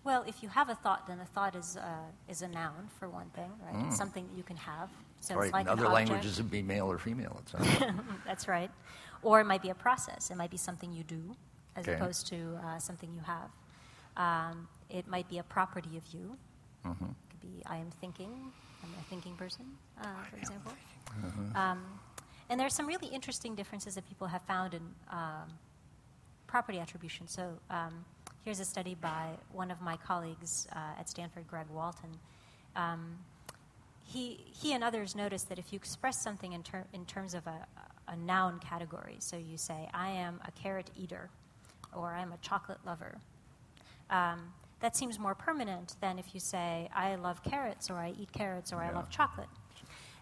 Well, if you have a thought, then a thought is, uh, is a noun, for one thing, right? Mm. It's something that you can have. So right. it's like in other languages, it'd be male or female. Like. <laughs> That's right. Or it might be a process. It might be something you do as okay. opposed to uh, something you have. Um, it might be a property of you. Mm-hmm be I am thinking, I'm a thinking person, uh, for example. Mm-hmm. Um, and there are some really interesting differences that people have found in um, property attribution. So um, here's a study by one of my colleagues uh, at Stanford, Greg Walton. Um, he, he and others noticed that if you express something in, ter- in terms of a, a noun category, so you say, I am a carrot eater, or I'm a chocolate lover, um, that seems more permanent than if you say, I love carrots, or I eat carrots, or yeah. I love chocolate.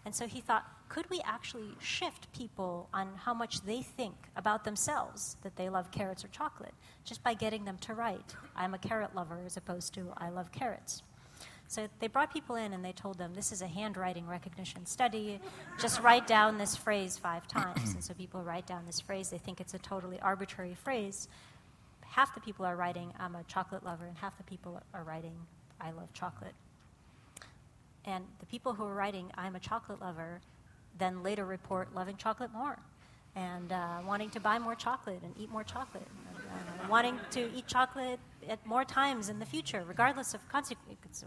And so he thought, could we actually shift people on how much they think about themselves that they love carrots or chocolate just by getting them to write, I'm a carrot lover, as opposed to I love carrots? So they brought people in and they told them, This is a handwriting recognition study. Just write down this phrase five times. and so people write down this phrase. They think it's a totally arbitrary phrase half the people are writing, I'm a chocolate lover, and half the people are writing, I love chocolate. And the people who are writing, I'm a chocolate lover, then later report loving chocolate more and uh, wanting to buy more chocolate and eat more chocolate, and, uh, wanting to eat chocolate at more times in the future, regardless of consequences,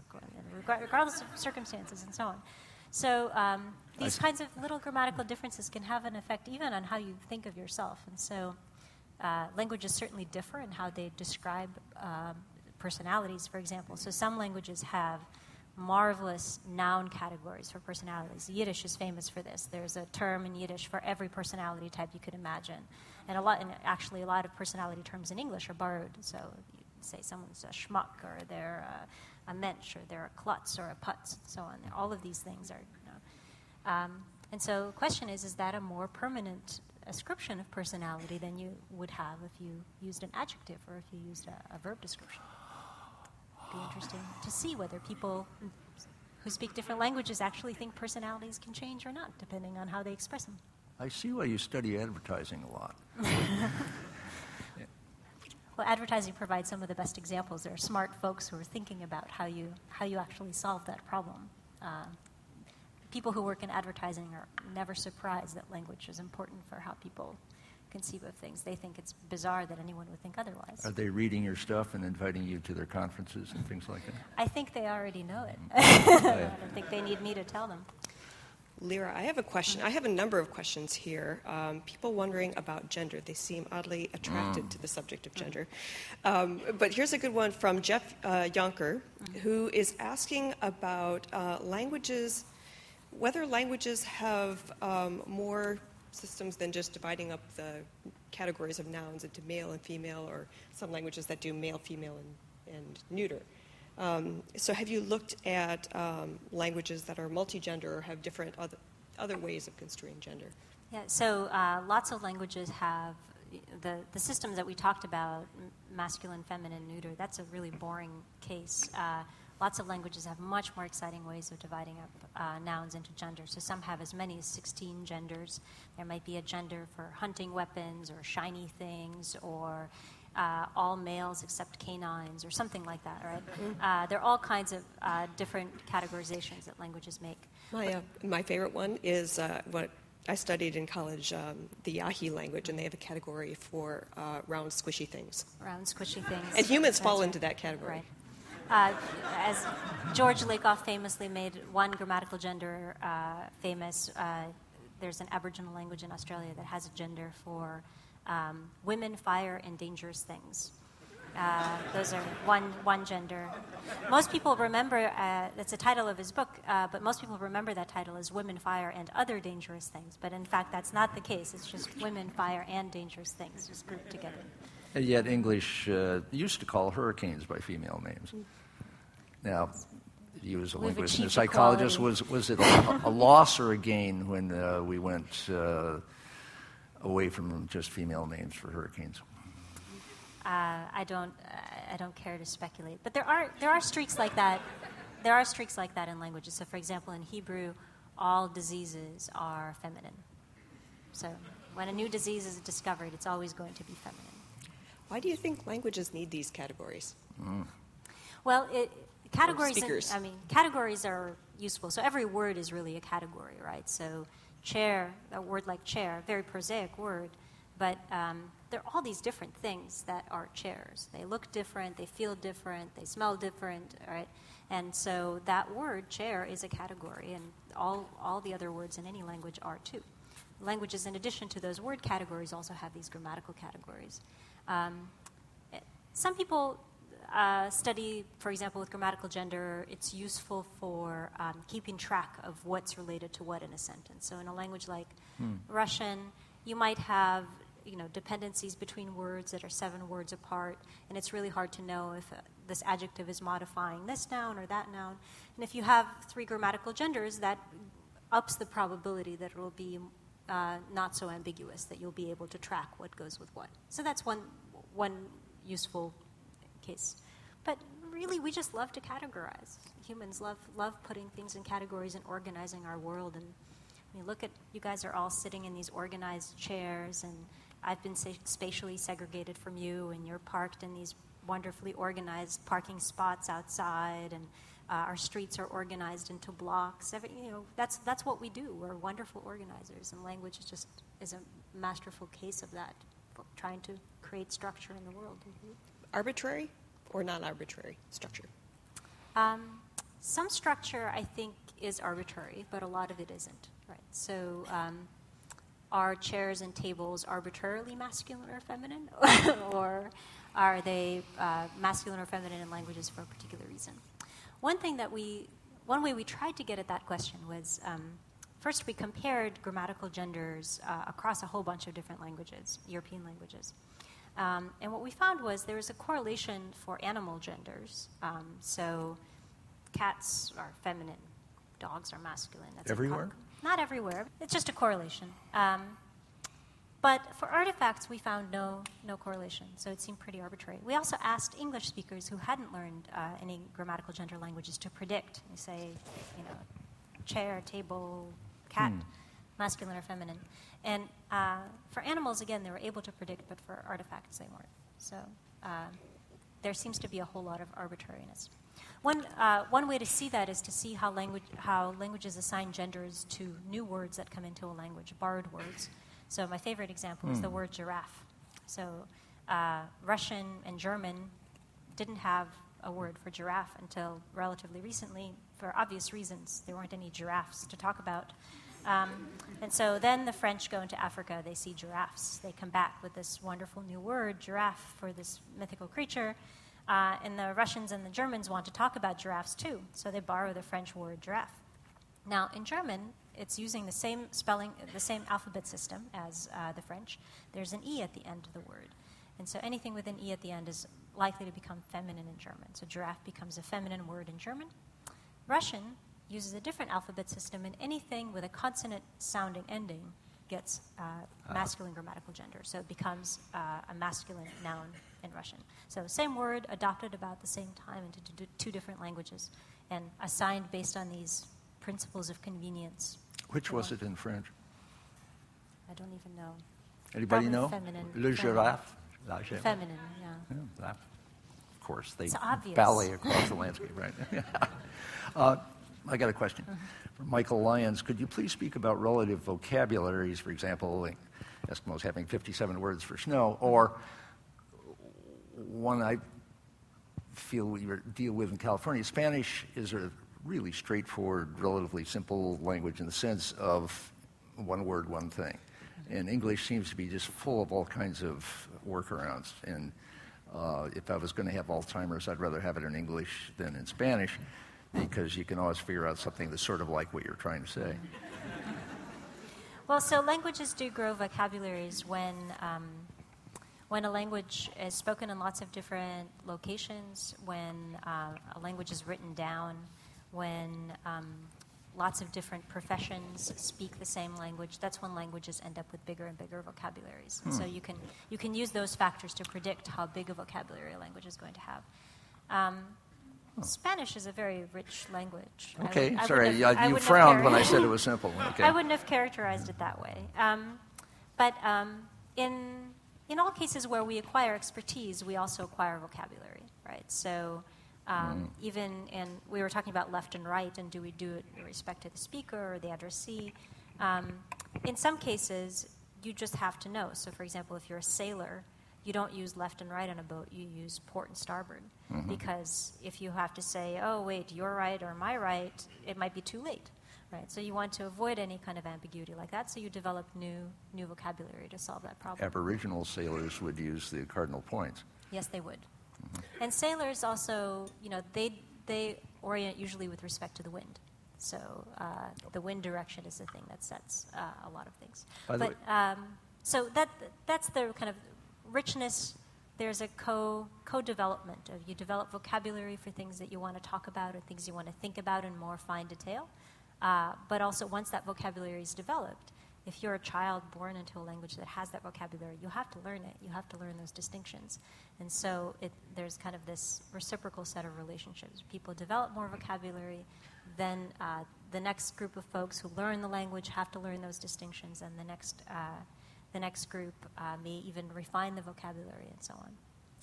regardless of circumstances, and so on. So um, these kinds of little grammatical differences can have an effect even on how you think of yourself. And so uh, languages certainly differ in how they describe um, personalities, for example. So some languages have marvelous noun categories for personalities. Yiddish is famous for this. There's a term in Yiddish for every personality type you could imagine. And a lot, and actually, a lot of personality terms in English are borrowed. So you say someone's a schmuck, or they're a, a mensch, or they're a klutz, or a putz, and so on. All of these things are. You know, um, and so, the question is: Is that a more permanent ascription of personality than you would have if you used an adjective or if you used a, a verb description? Be interesting to see whether people who speak different languages actually think personalities can change or not, depending on how they express them. I see why you study advertising a lot. <laughs> well, advertising provides some of the best examples. There are smart folks who are thinking about how you, how you actually solve that problem. Uh, people who work in advertising are never surprised that language is important for how people conceive of things. They think it's bizarre that anyone would think otherwise. Are they reading your stuff and inviting you to their conferences and things like that? I think they already know it. <laughs> I don't think they need me to tell them. Lera, I have a question. I have a number of questions here. Um, people wondering about gender. They seem oddly attracted mm. to the subject of gender. Um, but here's a good one from Jeff uh, Yonker, mm-hmm. who is asking about uh, languages, whether languages have um, more systems than just dividing up the categories of nouns into male and female, or some languages that do male, female, and, and neuter. Um, so, have you looked at um, languages that are multigender or have different other, other ways of construing gender? Yeah, so uh, lots of languages have the, the systems that we talked about masculine, feminine, neuter that's a really boring case. Uh, lots of languages have much more exciting ways of dividing up uh, nouns into genders. So some have as many as 16 genders. There might be a gender for hunting weapons or shiny things or uh, all males except canines or something like that, right? Mm-hmm. Uh, there are all kinds of uh, different categorizations that languages make. My, uh, my favorite one is uh, what I studied in college, um, the Yahi language, and they have a category for uh, round, squishy things. Round, squishy things. And humans That's fall right. into that category. Right. As George Lakoff famously made one grammatical gender famous, there's an Aboriginal language in Australia that has a gender for um, women, fire, and dangerous things. Uh, those are one, one gender. Most people remember, uh, that's the title of his book, uh, but most people remember that title as Women, Fire, and Other Dangerous Things. But in fact, that's not the case. It's just Women, Fire, and Dangerous Things, just grouped together. And yet, English uh, used to call hurricanes by female names. Now, you as a linguist and a psychologist, was, was it a, a, loss or a gain when uh, we went uh, away from just female names for hurricanes? Uh, I don't. I don't care to speculate, but there are there are streaks like that. There are streaks like that in languages. So, for example, in Hebrew, all diseases are feminine. So, when a new disease is discovered, it's always going to be feminine. Why do you think languages need these categories? Mm. Well, it, categories. In, I mean, categories are useful. So every word is really a category, right? So chair, a word like chair, very prosaic word, but um, there are all these different things that are chairs. They look different, they feel different, they smell different, right? And so that word, chair, is a category, and all, all the other words in any language are too. Languages, in addition to those word categories, also have these grammatical categories. Um, some people uh, study, for example, with grammatical gender, it's useful for um, keeping track of what's related to what in a sentence. So in a language like hmm. Russian, you might have you know dependencies between words that are seven words apart, and it's really hard to know if uh, this adjective is modifying this noun or that noun. And if you have three grammatical genders, that ups the probability that it will be uh, not so ambiguous that you'll be able to track what goes with what. So that's one one useful case. But really, we just love to categorize. Humans love, love putting things in categories and organizing our world. And I mean, look at you guys are all sitting in these organized chairs, and I've been spatially segregated from you, and you're parked in these wonderfully organized parking spots outside, and uh, our streets are organized into blocks. Every, you know, that's that's what we do. We're wonderful organizers, and language is just is a masterful case of that, trying to create structure in the world. Mm-hmm. Arbitrary? or non arbitrary structure? Um, some structure, I think, is arbitrary, but a lot of it isn't. Right. So, um, are chairs and tables arbitrarily masculine or feminine, <laughs> or are they uh, masculine or feminine in languages for a particular reason? One thing that we, one way we tried to get at that question was um, first we compared grammatical genders uh, across a whole bunch of different languages, European languages. Um, and what we found was there was a correlation for animal genders. Um, so cats are feminine, dogs are masculine. That's everywhere? Not everywhere. It's just a correlation. Um, but for artifacts, we found no, no correlation, so it seemed pretty arbitrary. We also asked English speakers who hadn't learned uh, any grammatical gender languages to predict. We say, you know, chair, table, cat, hmm. masculine or feminine. And uh, for animals, again, they were able to predict, but for artifacts, they weren't. So uh, there seems to be a whole lot of arbitrariness. One, uh, one way to see that is to see how, language, how languages assign genders to new words that come into a language, borrowed words. So, my favorite example mm. is the hmm. word giraffe. So, uh, Russian and German didn't have a word for giraffe until relatively recently, for obvious reasons. There weren't any giraffes to talk about. Um, and so then the French go into Africa, they see giraffes. They come back with this wonderful new word, giraffe, for this mythical creature. Uh, and the Russians and the Germans want to talk about giraffes too, so they borrow the French word giraffe. Now, in German, it's using the same spelling, the same alphabet system as uh, the French. There's an E at the end of the word. And so anything with an E at the end is likely to become feminine in German. So giraffe becomes a feminine word in German. Russian uses a different alphabet system, and anything with a consonant sounding ending gets uh, ah. masculine grammatical gender. So it becomes uh, a masculine noun in Russian. So same word adopted about the same time into two different languages and assigned based on these principles of convenience. Which was it in French? I don't even know. Anybody Probably know? Feminine. Le giraffe. La giraffe. Feminine, yeah. yeah that, of course, they ballet across the landscape, right? <laughs> uh, I got a question. Mm-hmm. From Michael Lyons, could you please speak about relative vocabularies, for example, like Eskimos having 57 words for snow, or one I feel we deal with in California. Spanish is a really straightforward, relatively simple language in the sense of one word, one thing. And English seems to be just full of all kinds of workarounds. And uh, if I was going to have Alzheimer's, I'd rather have it in English than in Spanish because you can always figure out something that's sort of like what you're trying to say. Well, so languages do grow vocabularies when um, when a language is spoken in lots of different locations, when uh, a language is written down, when um, lots of different professions speak the same language, that's when languages end up with bigger and bigger vocabularies. Hmm. So you can, you can use those factors to predict how big a vocabulary a language is going to have. Um, Spanish is a very rich language. Okay, would, sorry, have, you frowned when I said it was simple. <laughs> Okay. I wouldn't have characterized it that way. Um, but um, in in all cases where we acquire expertise, we also acquire vocabulary, right? So um, mm. even in, we were talking about left and right, and do we do it in respect to the speaker or the addressee? Um, in some cases, you just have to know. So, for example, if you're a sailor, you don't use left and right on a boat, you use port and starboard. Mm-hmm. Because if you have to say, oh, wait, your right or my right, it might be too late. Right, so you want to avoid any kind of ambiguity like that, so you develop new, new vocabulary to solve that problem. Aboriginal sailors would use the cardinal points. Yes, they would. Mm-hmm. And sailors also, you know, they, they orient usually with respect to the wind. So uh, the wind direction is the thing that sets uh, a lot of things. By but um, so that that's the kind of richness. There's a co co development of you develop vocabulary for things that you want to talk about or things you want to think about in more fine detail. Uh, but also, once that vocabulary is developed, if you're a child born into a language that has that vocabulary, you have to learn it. You have to learn those distinctions. And so it, there's kind of this reciprocal set of relationships. People develop more vocabulary, then uh, the next group of folks who learn the language have to learn those distinctions, and the next, uh, the next group uh, may even refine the vocabulary and so on.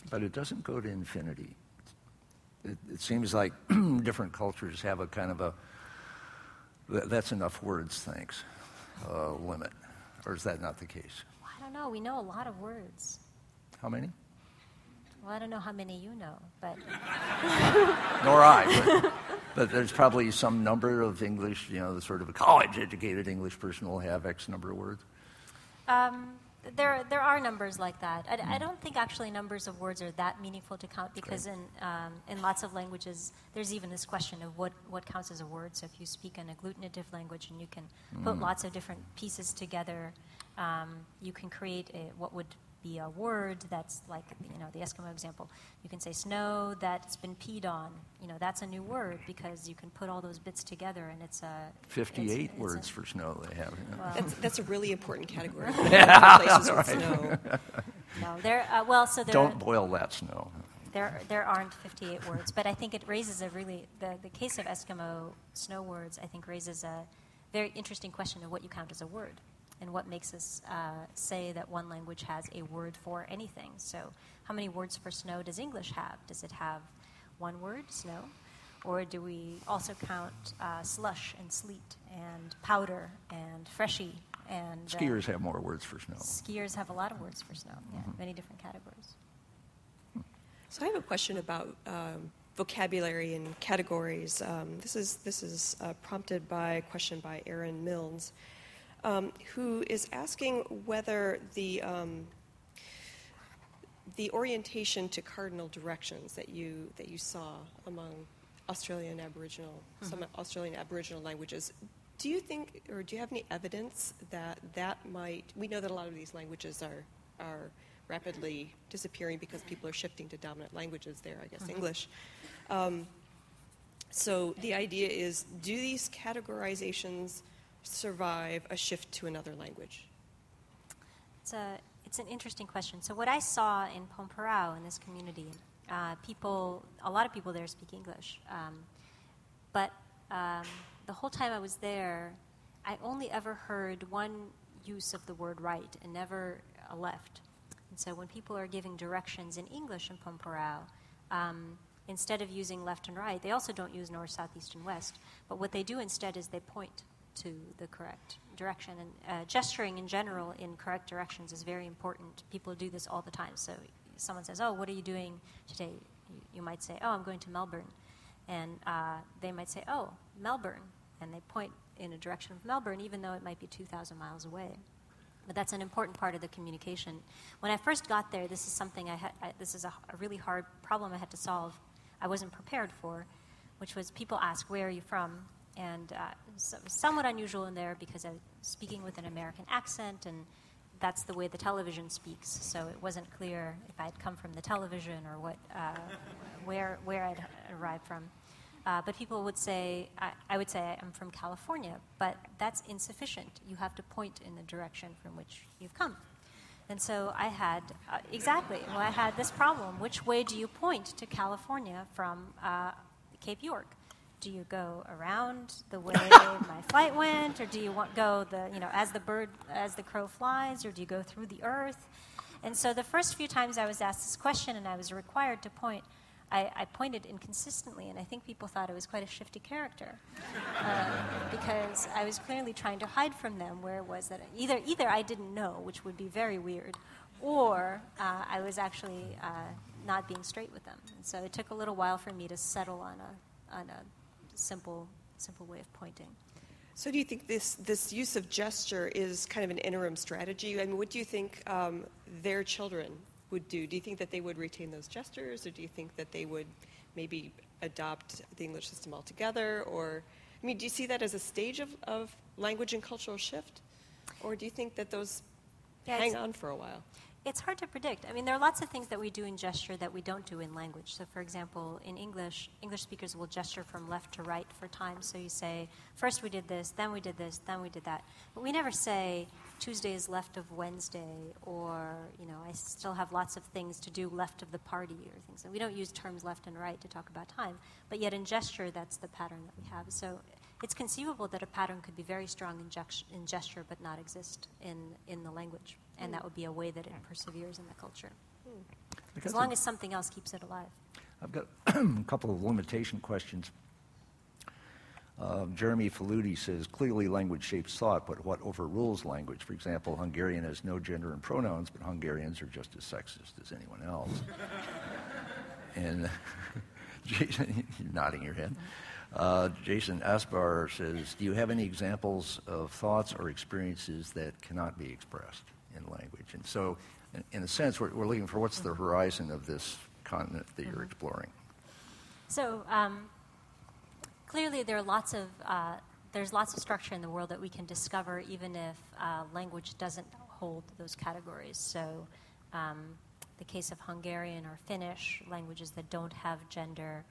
But it doesn't go to infinity. It, it seems like <clears throat> different cultures have a kind of a that's enough words, thanks, uh, limit. Or is that not the case? Well, I don't know. We know a lot of words. How many? Well, I don't know how many you know, but <laughs> Nor I. But, but there's probably some number of English, you know, the sort of a college educated English person will have X number of words. um, there there are numbers like that. I, I don't think actually numbers of words are that meaningful to count because in um, in lots of languages there's even this question of what what counts as a word. So if you speak an agglutinative language and you can put lots of different pieces together, um, you can create a, what would be a word that's like you know the Eskimo example. You can say snow that's been peed on. You know that's a new word because you can put all those bits together and it's a 58 it's a- words for snow they have. you know. That's, that's a really important category. <laughs> places with right. snow. No, there. Uh, well, so there. Don't boil that snow. There, there aren't 58 words, but I think it raises a really the, the case of Eskimo snow words. I think raises a very interesting question of what you count as a word, and what makes us uh, say that one language has a word for anything. So, how many words for snow does English have? Does it have one word, snow, or do we also count uh, slush and sleet and powder and freshy and uh, Skiers have more words for snow. Skiers have a lot of words for snow. Yeah, many different categories. So I have a question about um, vocabulary and categories. Um, this is this is uh, prompted by a question by Aaron Milnes, um, who is asking whether the um, the orientation to cardinal directions that you that you saw among Australian Aboriginal some Australian Aboriginal languages. Do you think, or do you have any evidence that that might? We know that a lot of these languages are are rapidly disappearing because people are shifting to dominant languages there. I guess English. Um, so the idea is, do these categorizations survive a shift to another language? It's a it's an interesting question. So what I saw in Pormpuraaw in this community, uh, people, a lot of people there speak English, um, but um, the whole time I was there, I only ever heard one use of the word right and never a left. And so when people are giving directions in English in Pormpuraaw, um, instead of using left and right, they also don't use north, south, east, and west. But what they do instead is they point to the correct direction. And uh, gesturing in general in correct directions is very important. People do this all the time. So someone says, "Oh, what are you doing today?" You, might say, "Oh, I'm going to Melbourne," and uh, they might say, "Oh, Melbourne," and they point in a direction of Melbourne, even though it might be 2,000 miles away. But that's an important part of the communication. When I first got there, this is something I had. This is a, a really hard problem I had to solve. I wasn't prepared for, which was people ask, "Where are you from?" And uh, so, somewhat unusual in there because I was speaking with an American accent, and that's the way the television speaks. So it wasn't clear if I'd come from the television or what, uh, where where I'd arrived from. Uh, but people would say, I, I would say I'm from California, but that's insufficient. You have to point in the direction from which you've come. And so I had, uh, exactly, well, I had this problem. Which way do you point to California from uh, Cape York? Do you go around the way <laughs> my flight went, or do you want go the you know as the bird as the crow flies, or do you go through the earth? And so the first few times I was asked this question and I was required to point, I, I pointed inconsistently, and I think people thought I was quite a shifty character uh, because I was clearly trying to hide from them where it was that either either I didn't know, which would be very weird, or uh, I was actually uh, not being straight with them. And so it took a little while for me to settle on a on a simple simple way of pointing. So, do you think this, this use of gesture is kind of an interim strategy? I mean, what do you think um, their children would do? Do you think that they would retain those gestures, or do you think that they would maybe adopt the English system altogether? Or, I mean, do you see that as a stage of, of language and cultural shift? Or do you think that those Yeah, hang on for a while? It's hard to predict. I mean, there are lots of things that we do in gesture that we don't do in language. So, for example, in English, English speakers will gesture from left to right for time. So you say, first we did this, then we did this, then we did that. But we never say Tuesday is left of Wednesday, or you know, I still have lots of things to do left of the party, or things. And we don't use terms left and right to talk about time. But yet in gesture, that's the pattern that we have. So it's conceivable that a pattern could be very strong in, gest- in gesture but not exist in, in the language. And that would be a way that it perseveres in the culture. Because As long as something else keeps it alive. I've got <clears throat> a couple of limitation questions. Uh, Jeremy Faludi says clearly language shapes thought, but what overrules language? For example, Hungarian has no gender and pronouns, but Hungarians are just as sexist as anyone else. <laughs> And Jason, <laughs> you're nodding your head. Uh, Jason Asbar says, Do you have any examples of thoughts or experiences that cannot be expressed in language? And so, in, in a sense, we're, we're, looking for what's the horizon of this continent that you're mm-hmm. exploring. So, um, clearly, there are lots of uh, there's lots of structure in the world that we can discover, even if uh, language doesn't hold those categories. So, um, the case of Hungarian or Finnish languages that don't have gender.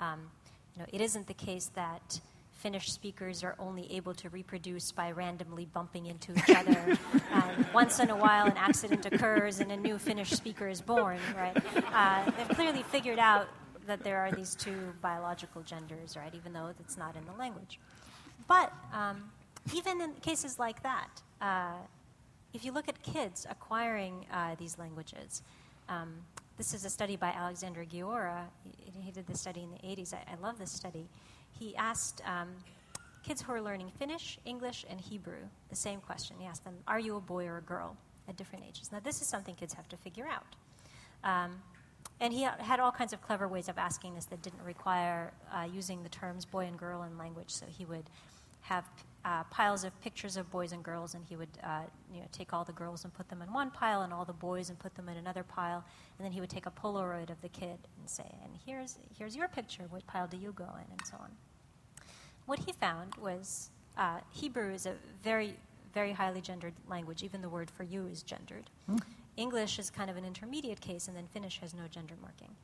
Um, you know, it isn't the case that Finnish speakers are only able to reproduce by randomly bumping into each other. <laughs> um, once in a while, an accident occurs and a new Finnish speaker is born, right? Uh, they've clearly figured out that there are these two biological genders, right, even though it's not in the language. But um, even in cases like that, uh, if you look at kids acquiring uh, these languages, um, this is a study by Alexander Guiora. He, he, did this study in the 80s. I, I love this study. He asked um, kids who are learning Finnish, English, and Hebrew the same question. He asked them, Are you a boy or a girl at different ages? Now, this is something kids have to figure out. Um, and he had all kinds of clever ways of asking this that didn't require uh, using the terms boy and girl in language. So he would have uh, piles of pictures of boys and girls, and he would uh, you know, take all the girls and put them in one pile, and all the boys and put them in another pile, and then he would take a Polaroid of the kid and say, "And here's here's your picture. What pile do you go in?" and so on. What he found was uh, Hebrew is a very very highly gendered language. Even the word for you is gendered. Mm. English is kind of an intermediate case, and then Finnish has no gender marking.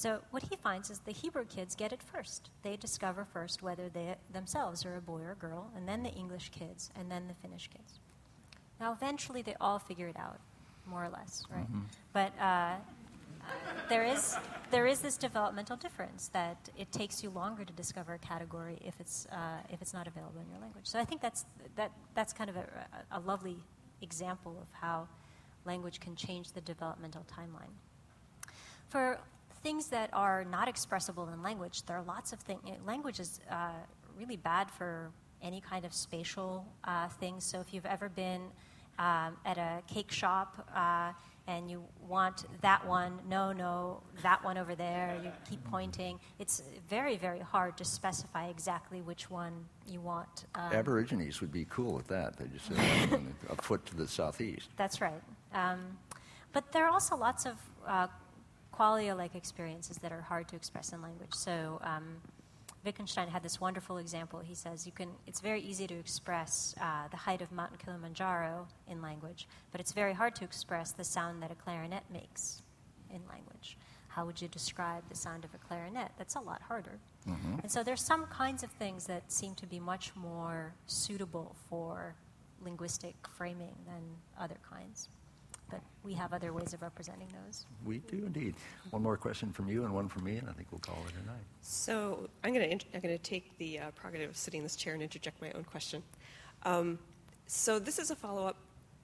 So what he finds is the Hebrew kids get it first. They discover first whether they themselves are a boy or a girl, and then the English kids, and then the Finnish kids. Now, eventually, they all figure it out, more or less, right? Mm-hmm. But uh, there is there is this developmental difference that it takes you longer to discover a category if it's uh, if it's not available in your language. So I think that's that that's kind of a, a lovely example of how language can change the developmental timeline. For things that are not expressible in language, there are lots of things. Language is uh, really bad for any kind of spatial uh, things. So if you've ever been um, at a cake shop uh, and you want that one, no, no, that one over there, you keep pointing. It's very, very hard to specify exactly which one you want. Um, Aborigines would be cool at that. They just <laughs> say a foot to the southeast. That's right. Um, but there are also lots of uh, qualia like experiences that are hard to express in language. So um, Wittgenstein had this wonderful example. He says you can. It's very easy to express uh, the height of Mount Kilimanjaro in language, but it's very hard to express the sound that a clarinet makes in language. How would you describe the sound of a clarinet? That's a lot harder. Mm-hmm. And so there's some kinds of things that seem to be much more suitable for linguistic framing than other kinds but we have other ways of representing those. We do indeed. One more question from you and one from me, and I think we'll call it a night. So I'm going to I'm going to take the uh, prerogative of sitting in this chair and interject my own question. Um, so this is a follow up,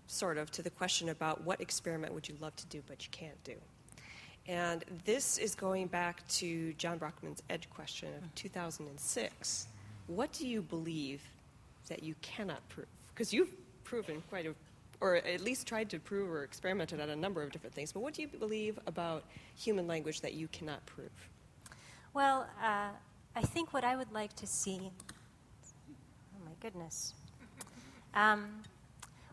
sort of, to the question about what experiment would you love to do but you can't do. And this is going back to John Brockman's Edge question of 2006. What do you believe that you cannot prove? Because you've proven quite a or at least tried to prove or experimented on a number of different things. But what do you believe about human language that you cannot prove? Well, uh, I think what I would like to see. Oh my goodness. Um,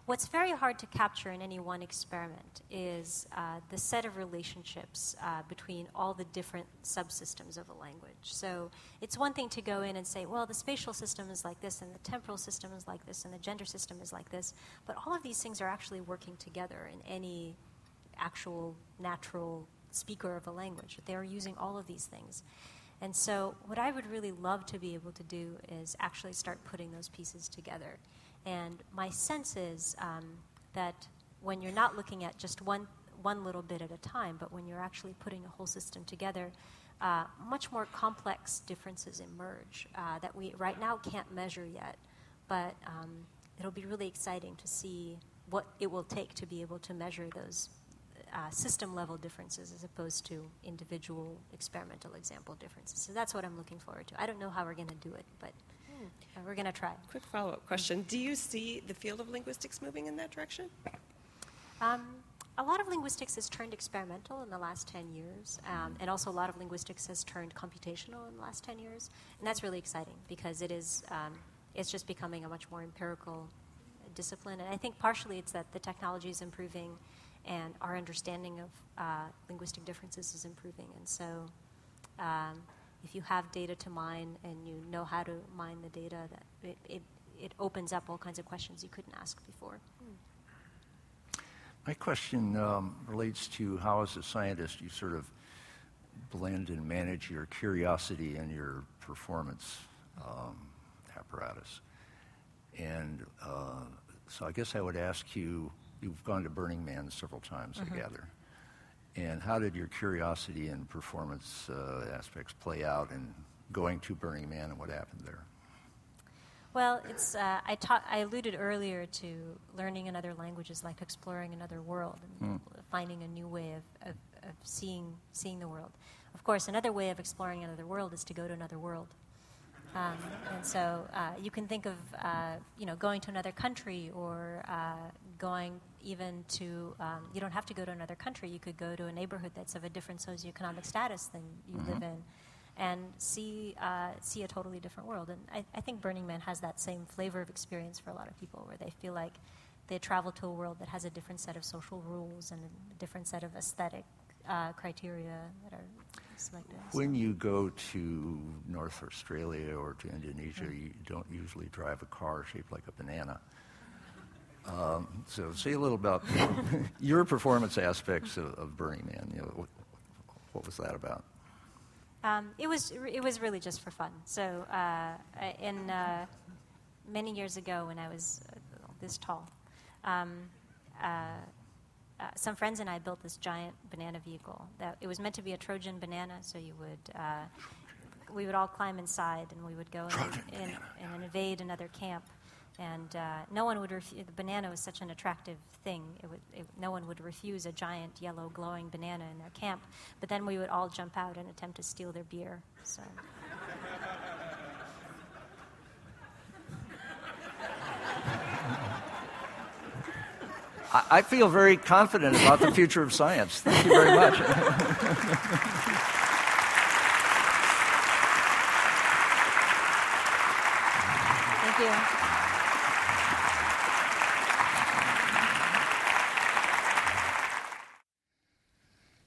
What's very hard to capture in any one experiment is uh, the set of relationships uh, between all the different subsystems of a language. So it's one thing to go in and say, well, the spatial system is like this, and the temporal system is like this, and the gender system is like this. But all of these things are actually working together in any actual natural speaker of a language. They're using all of these things. And so, what I would really love to be able to do is actually start putting those pieces together. And my sense is um, that when you're not looking at just one, one little bit at a time, but when you're actually putting a whole system together, uh, much more complex differences emerge uh, that we right now can't measure yet. But um, it'll be really exciting to see what it will take to be able to measure those uh, system level differences as opposed to individual experimental example differences. So that's what I'm looking forward to. I don't know how we're going to do it, but we're going to try. Quick follow up question Do you see the field of linguistics moving in that direction? Um, a lot of linguistics has turned experimental in the last 10 years, um, and also a lot of linguistics has turned computational in the last 10 years. And that's really exciting because it is, um, it's just becoming a much more empirical discipline. And I think partially it's that the technology is improving and our understanding of uh, linguistic differences is improving. And so um, if you have data to mine and you know how to mine the data, that it, it, it opens up all kinds of questions you couldn't ask before. My question um, relates to how, as a scientist, you sort of blend and manage your curiosity and your performance um, apparatus. And uh, so I guess I would ask you you've gone to Burning Man several times, I gather. And how did your curiosity and performance uh, aspects play out in going to Burning Man and what happened there? Well, it's uh, I taught. I alluded earlier to learning another language is like exploring another world and finding a new way of, of, of seeing seeing the world. Of course, another way of exploring another world is to go to another world. Um, and so uh, you can think of uh, you know going to another country or uh, going even to um, you don't have to go to another country. You could go to a neighborhood that's of a different socioeconomic status than you live in, and see uh, see a totally different world. And I, I think Burning Man has that same flavor of experience for a lot of people, where they feel like they travel to a world that has a different set of social rules and a different set of aesthetic uh, criteria that are selected. When you go to North Australia or to Indonesia, you don't usually drive a car shaped like a banana. Um, so, say a little about <laughs> your performance aspects of, of Burning Man. You know, what, what was that about? Um, it was it was really just for fun. So uh, in uh, many years ago, when I was uh, this tall, um, uh, uh, some friends and I built this giant banana vehicle. That it was meant to be a Trojan banana. So you would uh, we would all climb inside, and we would go and, and, and invade another camp. And uh, no one would refuse. The banana was such an attractive thing. It would, it, no one would refuse a giant yellow glowing banana in their camp. But then we would all jump out and attempt to steal their beer. So. I, I feel very confident about the future of science. Thank you very much. <laughs> Thank you.